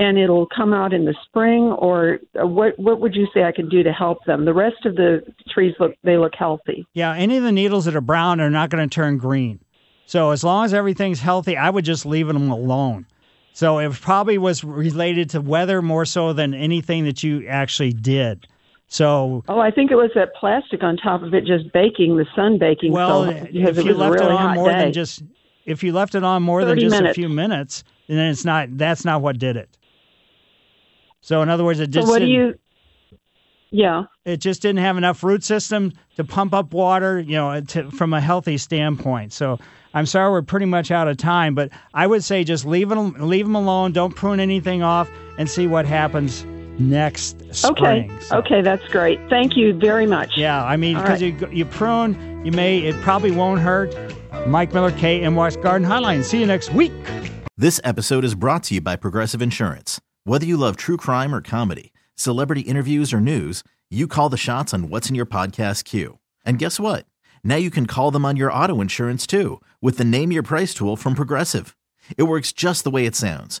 and it'll come out in the spring or what what would you say I can do to help them? The rest of the trees look they look healthy. Yeah, any of the needles that are brown are not going to turn green. So as long as everything's healthy, I would just leave them alone. So it probably was related to weather more so than anything that you actually did. So Oh, I think it was that plastic on top of it just baking, the sun baking well, so if you left really it on more day. than just if you left it on more than 30 just a few minutes, then it's not that's not what did it. So in other words, it so just what do didn't- you Yeah. it just didn't have enough root system to pump up water, you know, to, from a healthy standpoint. So I'm sorry we're pretty much out of time, but I would say just leave them leave them alone. Don't prune anything off, and see what happens next Okay. spring. Okay, that's great. Thank you very much. Yeah, I mean because right. you you prune, you may it probably won't hurt. Mike Miller, KMOX Garden Hotline. See you next week. This episode is brought to you by Progressive Insurance. Whether you love true crime or comedy, celebrity interviews or news, you call the shots on what's in your podcast queue. And guess what? Now you can call them on your auto insurance too with the Name Your Price tool from Progressive. It works just the way it sounds.